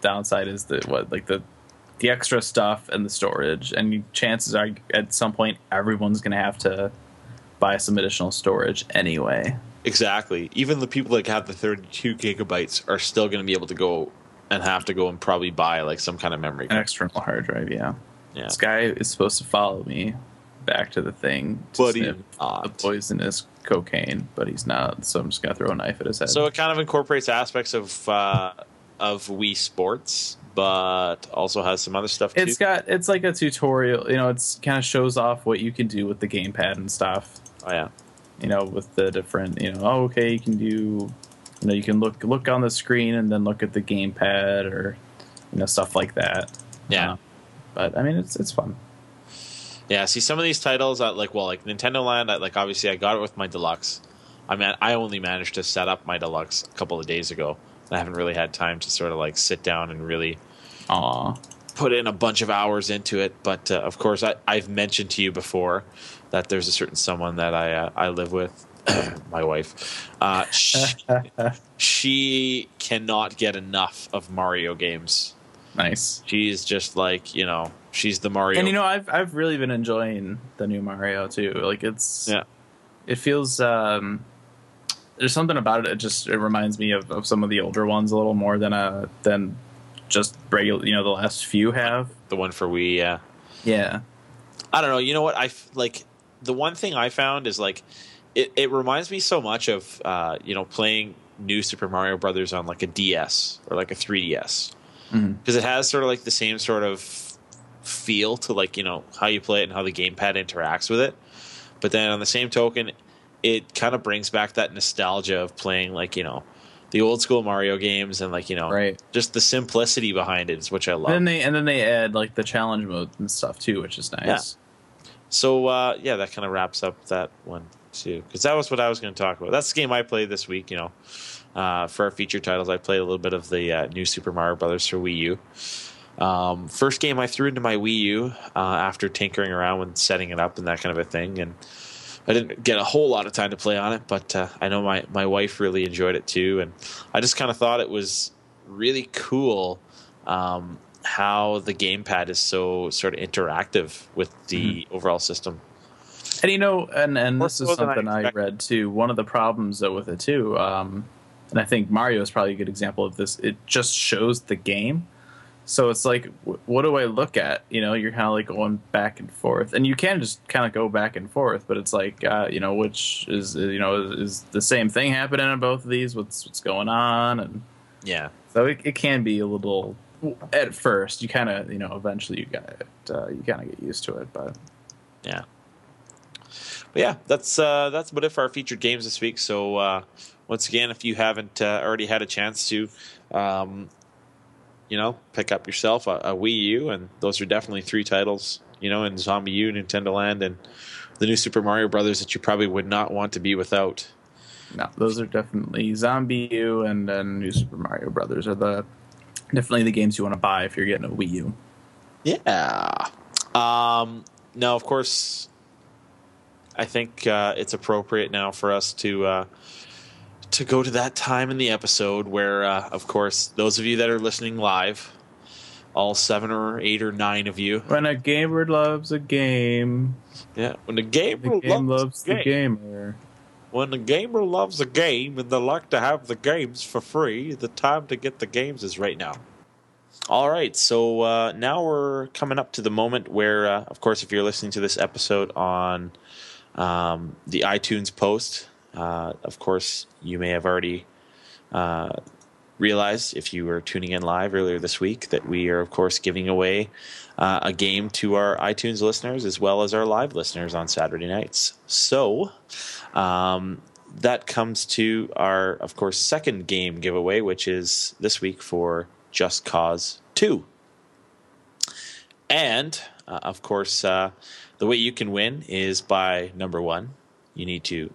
downside is that what like the the extra stuff and the storage. And chances are at some point everyone's gonna have to buy some additional storage anyway. Exactly. Even the people that have the 32 gigabytes are still going to be able to go and have to go and probably buy like some kind of memory. An external hard drive, yeah. Yeah. This guy is supposed to follow me back to the thing to But he's sniff the poisonous cocaine, but he's not. So I'm just gonna throw a knife at his head. So it kind of incorporates aspects of uh, of Wii Sports, but also has some other stuff too. it's got it's like a tutorial. You know, it's kind of shows off what you can do with the gamepad and stuff. oh yeah. You know, with the different. You know, oh, okay, you can do. You know, you can look look on the screen and then look at the gamepad or you know stuff like that. Yeah. Uh, but I mean, it's it's fun. Yeah, see some of these titles, I like well, like Nintendo Land. I, like obviously, I got it with my deluxe. I mean, I only managed to set up my deluxe a couple of days ago. I haven't really had time to sort of like sit down and really Aw. put in a bunch of hours into it. But uh, of course, I, I've mentioned to you before that there's a certain someone that I uh, I live with, [CLEARS THROAT] my wife. Uh, she, [LAUGHS] she cannot get enough of Mario games. nice. She's just like you know, she's the Mario. And you know, I've I've really been enjoying the new Mario too. Like it's Yeah. it feels um there's something about it. It just it reminds me of, of some of the older ones a little more than uh than just regular. You know, the last few have. the one for Wii. Yeah. Yeah. I don't know. You know what? I like the one thing I found is like it, it reminds me so much of uh, you know playing new Super Mario Brothers on like a DS or like a 3DS Mhm. because it has sort of like the same sort of feel to like you know how you play it and how the gamepad interacts with it. But then on the same token, it kind of brings back that nostalgia of playing like you know the old school Mario games and like you know Right. just the simplicity behind it is which I love. And then they and then they add like the challenge mode and stuff too, which is nice. Yeah. So uh, yeah, that kind of wraps up that one too, because that was what I was going to talk about. That's the game I played this week. You know, uh, for our feature titles, I played a little bit of the uh, new Super Mario Brothers for Wii U. Um, first game I threw into my Wii U uh, after tinkering around with setting it up and that kind of a thing, and I didn't get a whole lot of time to play on it, but uh, I know my my wife really enjoyed it too, and I just kind of thought it was really cool. Um, how the gamepad is so sort of interactive with the overall system. And you know, and and this is so than I something I, read too. One of the problems though with it too, um, and I think Mario is probably a good example of this. It just shows the game, so it's like, wh- what do I look at? You know, you're kind of like going back and forth, and you can just kind of go back and forth, but it's like, uh, you know, which is uh, you know is, is the same thing happening in both of these? What's what's going on? And Yeah, so it, it can be a little at first. You kind of you know eventually you got uh, you kind of get used to it, but yeah. But yeah, that's uh, that's about it for our featured games this week. So uh, once again, if you haven't uh, already had a chance to, um, you know, pick up yourself a, a Wii U, and those are definitely three titles, you know, in ZombiU, Nintendo Land, and the new Super Mario Brothers that you probably would not want to be without. No, those are definitely ZombiU and then New Super Mario Brothers are the definitely the games you want to buy if you're getting a Wii U. Yeah. Um, now, of course, I think uh, it's appropriate now for us to uh, to go to that time in the episode where, uh, of course, those of you that are listening live, all seven or eight or nine of you, When a gamer loves a game, yeah, when the gamer the game loves, loves the the gamer. when the gamer loves a game and they like to have the games for free, the time to get the games is right now. All right, so uh, now we're coming up to the moment where, uh, of course, if you're listening to this episode on um, the iTunes post, uh, of course, you may have already uh, realized if you were tuning in live earlier this week that we are, of course, giving away uh, a game to our iTunes listeners as well as our live listeners on Saturday nights. So um, that comes to our, of course, second game giveaway, which is this week for Just Cause 2. And, uh, of course, uh, the way you can win is by number one, you need to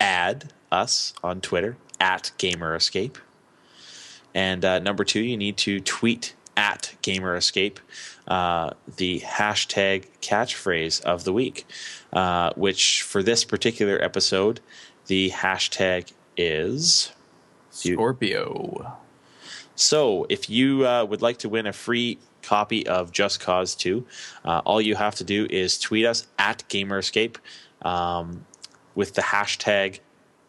add us on Twitter at Gamer Escape. And uh, number two, you need to tweet at Gamer Escape uh, the hashtag catchphrase of the week, uh, which for this particular episode, the hashtag is. Scorpio. So, if you uh, would like to win a free copy of Just Cause 2, uh, all you have to do is tweet us at GamerEscape um, with the hashtag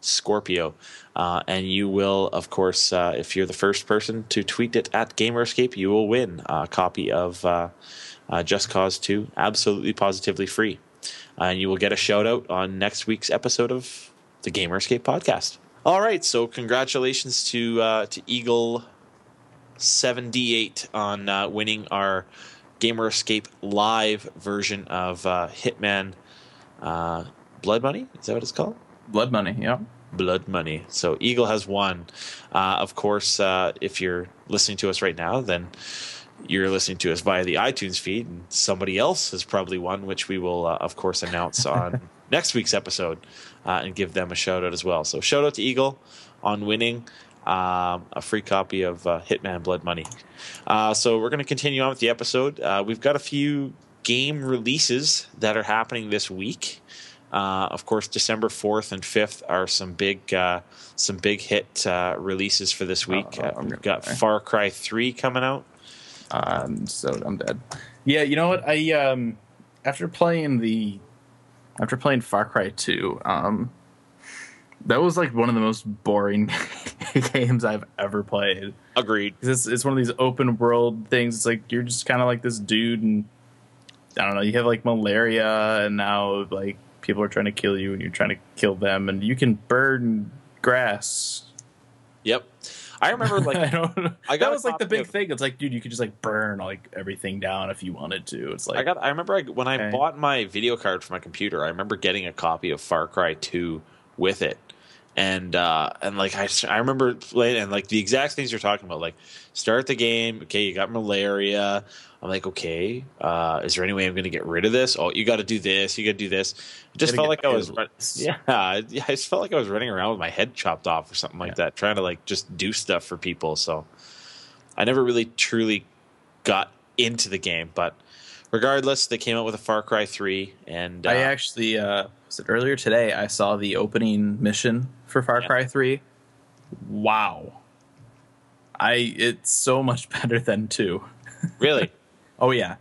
Scorpio. Uh, and you will, of course, uh, if you're the first person to tweet it at Gamer Escape, you will win a copy of uh, uh, Just Cause 2 absolutely positively free. And you will get a shout out on next week's episode of the Gamer Escape podcast. All right, so congratulations to uh, to Eagle 7D8 on uh, winning our Gamer Escape live version of Hitman Blood Money. Is that what it's called? Blood money, yeah. Blood Money. So Eagle has won. Uh, of course, uh, if you're listening to us right now, then you're listening to us via the iTunes feed, and somebody else has probably won, which we will, uh, of course, announce [LAUGHS] on next week's episode uh, and give them a shout out as well. So shout out to Eagle on winning. Um, a free copy of uh, Hitman Blood Money. Uh, so we're going to continue on with the episode. Uh, we've got a few game releases that are happening this week. Uh, of course, December fourth and fifth are some big, uh, some big hit uh, releases for this week. Uh, we've got. Far Cry three coming out. Um, so I'm dead. Yeah, you know what? I um after playing the after playing Far Cry 2, um that was like one of the most boring [LAUGHS] games I've ever played. Agreed. It's it's one of these open world things. It's like you're just kind of like this dude, and I don't know. You have like malaria, and now like people are trying to kill you, and you're trying to kill them, and you can burn grass. Yep. I remember like [LAUGHS] I don't. I got that was like the big of- thing. It's like, dude, you could just like burn like everything down if you wanted to. It's like I got. I remember I, when I Okay. bought my video card for my computer. I remember getting a copy of Far Cry Two with it, and uh, and like I, I remember playing and like the exact things you're talking about. Like start the game. Okay, you got malaria. I'm like, okay, uh, is there any way I'm going to get rid of this? Oh, you got to do this. You got to do this. It just felt like I was, run- [LAUGHS] yeah, I just felt like I was running around with my head chopped off or something like Yeah. that, trying to like just do stuff for people. So I never really truly got into the game, but regardless, they came out with a Far Cry Three, and uh, I actually uh, was it earlier today. I saw the opening mission for Far Yeah. Cry Three. Wow, I it's so much [LAUGHS] better than two. really, Oh yeah,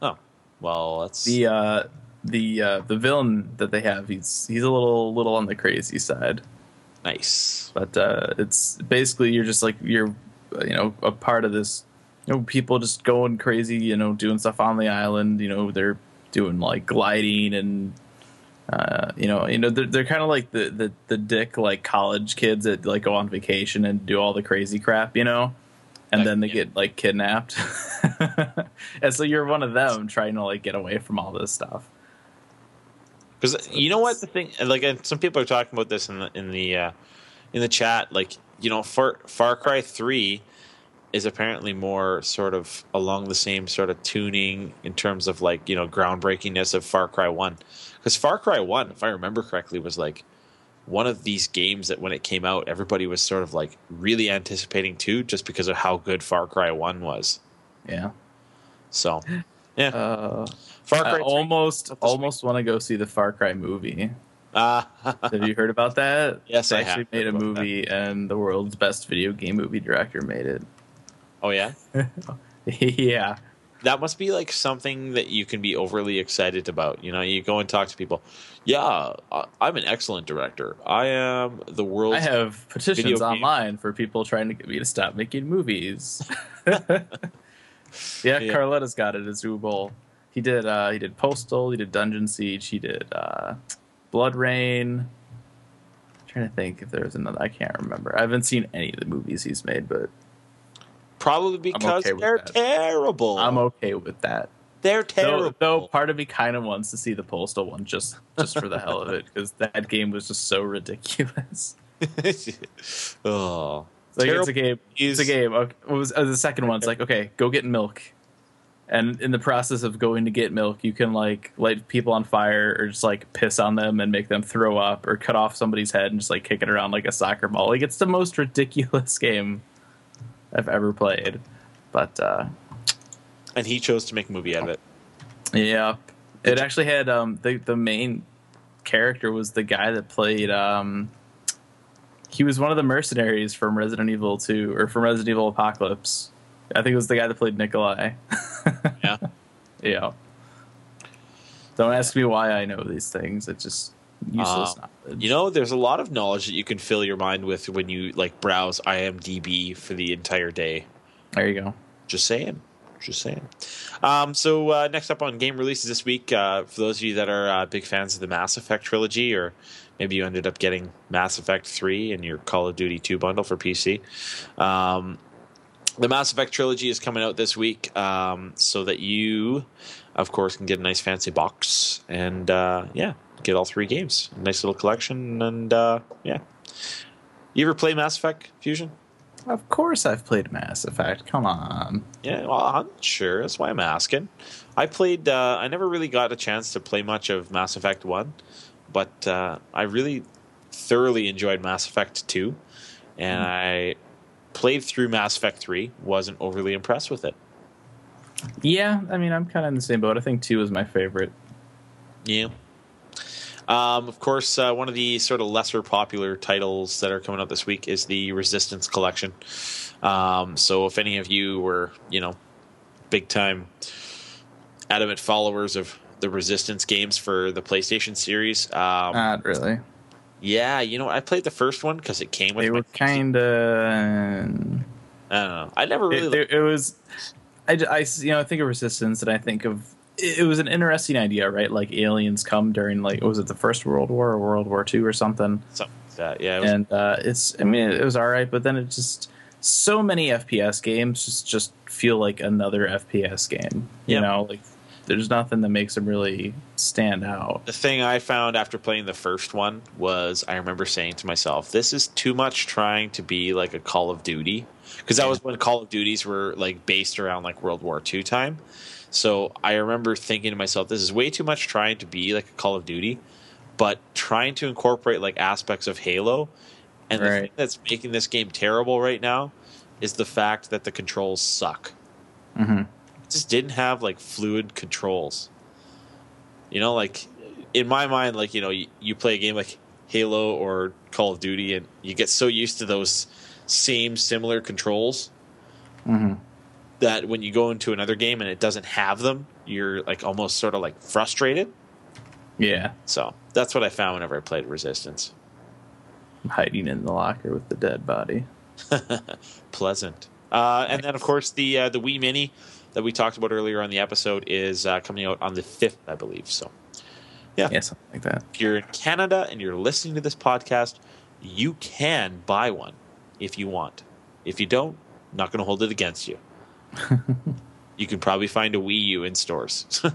Oh, well, that's the uh, the uh, the villain that they have he's he's a little little on the crazy side. nice. but uh, it's basically you're just like you're uh, you know a part of this you know people just going crazy you know doing stuff on the island you know they're doing like gliding and uh, you know you know they're, they're kind of like the, the the dick like college kids that like go on vacation and do all the crazy crap you know and Like, then they yeah. get like kidnapped [LAUGHS] and so you're one of them trying to like get away from all this stuff Because you know what the thing, like, and some people are talking about this in the in the uh, in the chat. Like, you know, Far Far Cry Three is apparently more sort of along the same sort of tuning in terms of like you know groundbreakingness of Far Cry One. Because Far Cry One, if I remember correctly, was like one of these games that when it came out, everybody was sort of like really anticipating too, just because of how good Far Cry One was. yeah So, [GASPS] yeah, uh, Far Cry. 3, almost almost want to go see the Far Cry movie. uh, [LAUGHS] Have you heard about that? Yes, they I actually made a movie, and the world's best video game movie director made it. oh yeah. [LAUGHS] yeah, that must be like something that you can be overly excited about. You know, you go and talk to people. Yeah, I'm an excellent director. I am the world's. I have petitions game. online for people trying to get me to stop making movies. [LAUGHS] yeah, Yeah. Carletta's got it as Boll. He did. Uh, he did Postal. He did Dungeon Siege. He did uh, BloodRayne. trying to think if there's another. I can't remember. I haven't seen any of the movies he's made, but Probably because okay they're that. terrible. I'm okay with that. they're terrible. though part of me kind of wants to see the postal one just just for the hell of it because that game was just so ridiculous. [LAUGHS] oh, Like it's a game. is- It's a game. Okay, what was uh, the second one's like okay, go get milk, and in the process of going to get milk, you can like light people on fire or just like piss on them and make them throw up or cut off somebody's head and just like kick it around like a soccer ball. Like it's the most ridiculous [LAUGHS] game I've ever played. But uh, and he chose to make a movie out of it. Yeah, it actually had um the the main character was the guy that played um he was one of the mercenaries from Resident Evil 2 or from Resident Evil Apocalypse. I think it was the guy that played Nikolai. Yeah. [LAUGHS] yeah. Don't ask me why I know these things. It just useless knowledge. You know, there's a lot of knowledge that you can fill your mind with when you like browse IMDb for the entire day. there you go. Just saying. Just saying. Um, so uh, next up on game releases this week, uh, for those of you that are uh, big fans of the Mass Effect trilogy, or maybe you ended up getting Mass Effect Three in your Call of Duty Two bundle for PC, um, the Mass Effect trilogy is coming out this week, um, so that you, of course, can get a nice fancy box and uh, yeah, get all three games. Nice little collection, and uh, yeah. You ever play Mass Effect Fusion? Of course I've played Mass Effect. Come on. Yeah, well, I'm sure. That's why I'm asking. I played. Uh, I never really got a chance to play much of Mass Effect One, but uh, I really thoroughly enjoyed Mass Effect Two, and I played through Mass Effect Three. wasn't overly impressed with it. Yeah, I mean I'm kind of in the same boat. I think 2 is my favorite. Yeah. Um, of course, uh, one of the sort of lesser popular titles that are coming out this week is the Resistance Collection. Um, so, if any of you were, you know, big time adamant followers of the Resistance games for the PlayStation series, um, Not really. Yeah, you know, I played the first one because it came with. They were kind of. I don't know. I never really. it, it, it was I, I you know I think of resistance and I think of it, was an interesting idea right like aliens come during like was it the first world war or world war two or something something like that. Yeah, it was, and uh, it's I mean it was all right but then it just so many FPS games just just feel like another FPS game. You Yep. know, like there's nothing that makes them really stand out. The thing I found after playing the first one was I remember saying to myself, "This is too much trying to be like a Call of Duty," because that was when Call of Duties were like based around like World War II time. So I remember thinking to myself, "This is way too much trying to be like a Call of Duty," but trying to incorporate like aspects of Halo. And the thing that's making this game terrible right now is the fact that the controls suck. Mm-hmm. Just didn't have like fluid controls. You know, like in my mind, like you know, you, you play a game like Halo or Call of Duty, and you get so used to those same similar controls Mm-hmm. that when you go into another game and it doesn't have them, you're like almost sort of like frustrated. Yeah, So that's what I found whenever I played Resistance. I'm hiding in the locker with the dead body. [LAUGHS] Pleasant. Uh, and then, of course, the uh, the Wii Mini that we talked about earlier on the episode is uh, coming out on the fifth, I believe. So. Yeah. Yeah, something like that. if you're in Canada and you're listening to this podcast, you can buy one if you want. If you don't, I'm not going to hold it against you. [LAUGHS] you can probably find a Wii U in stores. [LAUGHS]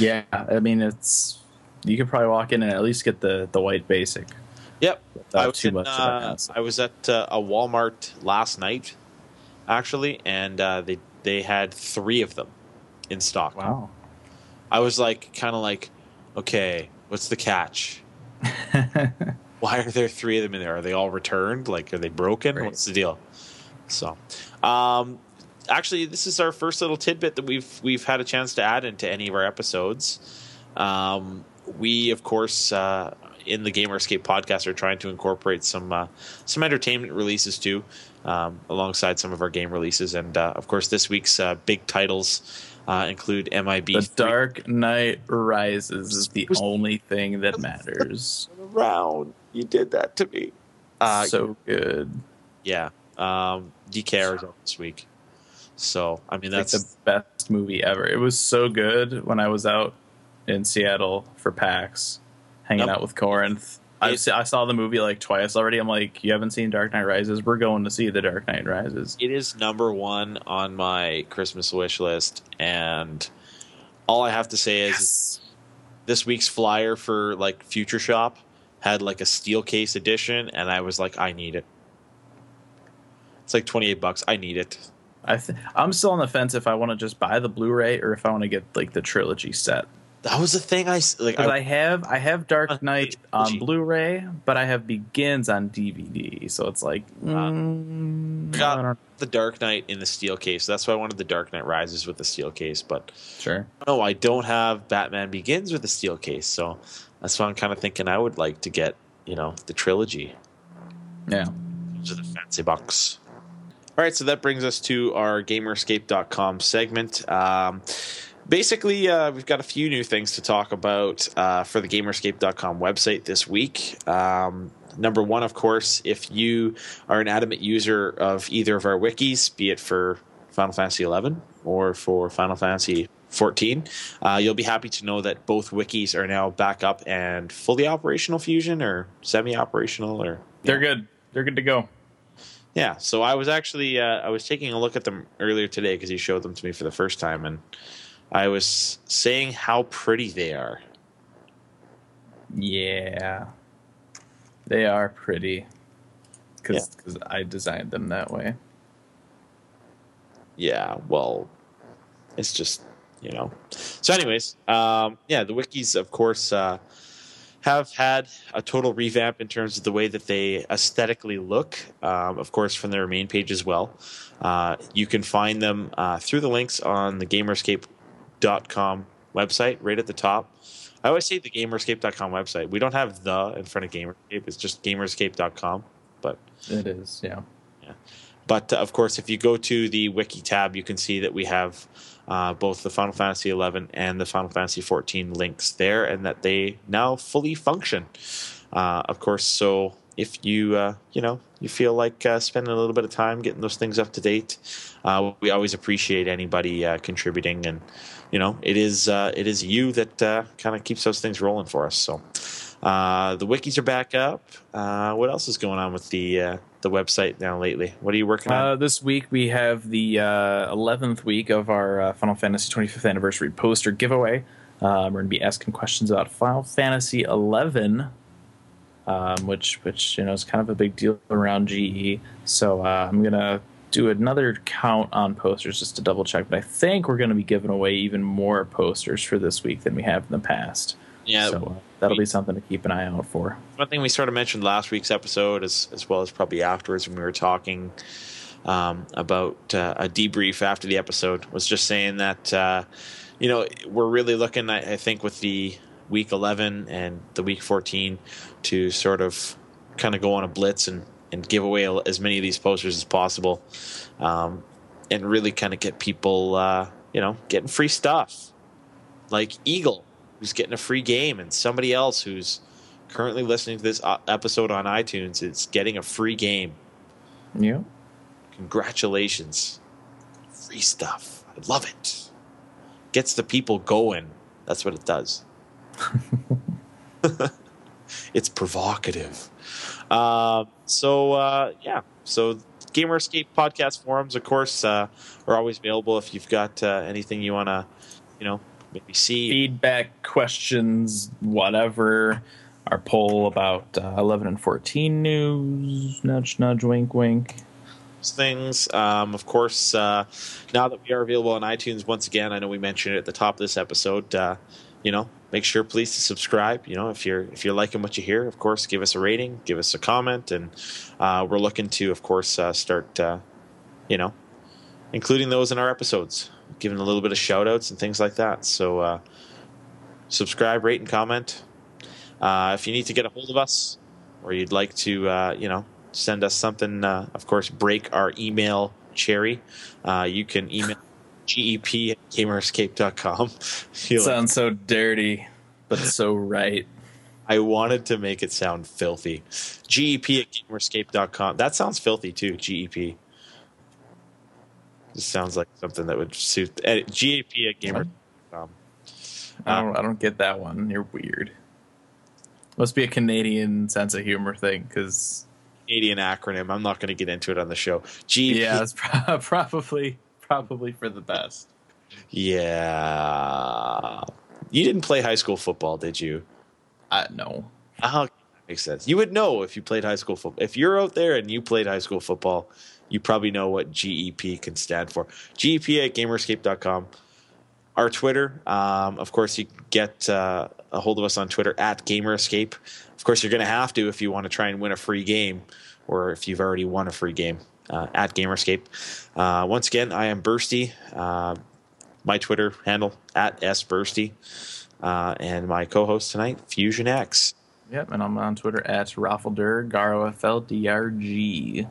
Yeah, I mean it's you could probably walk in and at least get the the white basic yep. I was, too in, much. uh. I was at uh, a Walmart last night, actually, and uh, they they had three of them in stock. wow. I was like, kind of like, okay, what's the catch? [LAUGHS] why are there three of them in there? Are they all returned? Like, are they broken? Right. What's the deal? So, um, actually, this is our first little tidbit that we've we've had a chance to add into any of our episodes. Um, we, of course, uh, in the Gamer Escape podcast, are trying to incorporate some uh, some entertainment releases too, um, alongside some of our game releases, and uh, of course, this week's uh, big titles uh, include MIB. The 3 Dark Knight Rises is the only thing that [LAUGHS] matters. around. You did that to me. Uh, so good. yeah. Um, DKR is out this week. So I mean That's that's like the best movie ever. It was so good when I was out in Seattle for PAX, hanging Yep. out with Corinth. I, It- I saw the movie like twice already. I'm like, you haven't seen Dark Knight Rises? We're going to see The Dark Knight Rises. it is number one on my Christmas wish list, and all I have to say is Yes. this week's flyer for like Future Shop had like a steel case edition, and I was like, I need it. It's like twenty eight bucks. I need it. I th- I'm still on the fence if I want to just buy the Blu-ray or if I want to get like the trilogy set. That was the thing I like. I, I have I have Uh, Dark Knight on. Blu-ray, but I have Begins on DVD. So it's like, mm, Got- the Dark Knight in the steel case. That's why I wanted the Dark Knight Rises with the steel case, but sure. no, I don't have Batman Begins with the steel case, so that's why I'm kind of thinking I would like to get, you know, the trilogy Yeah. to the fancy box. All right, so that brings us to our Gamerescape.com segment. Um, basically, uh, we've got a few new things to talk about uh, for the Gamerescape.com website this week. Um, number one, of course, if you are an adamant user of either of our wikis, be it for Final Fantasy XI or for Final Fantasy 14, uh, you'll be happy to know that both wikis are now back up and fully operational Fusion or semi-operational or They're good. They're good to go. yeah, so I was actually uh, I was taking a look at them earlier today because you showed them to me for the first time, and I was saying how pretty they are. Yeah. They are pretty. Because I designed them that way. Yeah, well, it's just you know. So, anyways, um, yeah, the wikis, of course, uh, have had a total revamp in terms of the way that they aesthetically look. Um, of course, from their main page as well. Uh, you can find them uh, through the links on the Gamerescape.com website, right at the top. I always say the Gamerescape.com website. We don't have the in front of Gamer Escape. It's just Gamerescape.com. But It is, yeah. Yeah. but uh, of course, if you go to the wiki tab, you can see that we have uh, both the Final Fantasy XI and the Final Fantasy XIV links there, and that they now fully function. Uh, of course, so if you uh, you know you feel like uh, spending a little bit of time getting those things up to date, uh, we always appreciate anybody uh, contributing, and you know it is uh, it is you that uh, kind of keeps those things rolling for us. So. Uh, the wikis are back up. Uh, what else is going on with the uh, the website now lately? What are you working on? Uh, this week we have the uh, 11th week of our uh, Final Fantasy 25th anniversary poster giveaway. Um, we're going to be asking questions about Final Fantasy 11, um, which which you know is kind of a big deal around GE. So uh, I'm to do another count on posters just to double check. But I think we're going to be giving away even more posters for this week than we have in the past. yeah, so uh, that'll be something to keep an eye out for. one thing we sort of mentioned last week's episode, as as well as probably afterwards when we were talking um, about uh, a debrief after the episode, was just saying that uh, you know we're really looking, I, I think, with the week eleven and the week fourteen to sort of kind of go on a blitz and and give away as many of these posters as possible, um, and really kind of get people, uh, you know, getting free stuff, like Eagle, who's getting a free game, and somebody else who's currently listening to this uh, episode on iTunes is getting a free game. Yeah. Congratulations. Free stuff. I love it. Gets the people going. That's what it does. [LAUGHS] [LAUGHS] it's provocative. Uh, so, uh, yeah. So, Gamer Escape podcast forums, of course, uh, are always available if you've got uh, anything you want to, you know, maybe see. feedback, questions, whatever. Our poll about uh, 11 and 14 news. Nudge, nudge, wink, wink. things. Um, of course, uh, now that we are available on iTunes, once again, I know we mentioned it at the top of this episode. Uh, you know, make sure please to subscribe. You know, if you're if you're liking what you hear, of course, give us a rating, give us a comment, and uh, we're looking to, of course, uh, start. Uh, you know, including those in our episodes, giving a little bit of shout outs and things like that. So, uh, subscribe, rate, and comment. Uh, if you need to get a hold of us, or you'd like to, uh, you know, send us something, uh, of course, break our email cherry. Uh, you can email gep at gamerescape.com. Feel [LAUGHS] like- Sounds so dirty, but so right. I wanted to make it sound filthy. GEP at gamerescape.com. That sounds filthy too, GEP. This sounds like something that would suit. Uh, GEP at gamerescape.com. I don't, I don't get that one. You're weird. Must be a Canadian sense of humor thing, because Canadian acronym. I'm not going to get into it on the show. GEP. yeah, it's pro- [LAUGHS] probably probably for the best. Yeah. You didn't play high school football, did you? I no. Oh, that makes sense. You would know if you played high school football. If you're out there and you played high school football, you probably know what GEP can stand for. GEP at gamerescape.com. Our Twitter, um, of course, you get uh, a hold of us on Twitter at GamerEscape. Of course, you're going to have to if you want to try and win a free game, or if you've already won a free game uh, at GamerEscape. Uh, once again, I am Bersty. Uh, my Twitter handle at sbursty, uh, and my co-host tonight, Fusionx. Yep, and I'm on Twitter at Raffledur, G.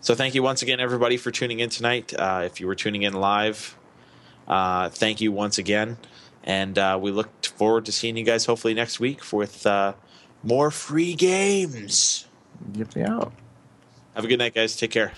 So thank you once again, everybody, for tuning in tonight. Uh, if you were tuning in live, uh, thank you once again, and uh, we look forward to seeing you guys hopefully next week with uh, more free games. Get me out. Have a good night, guys. Take care.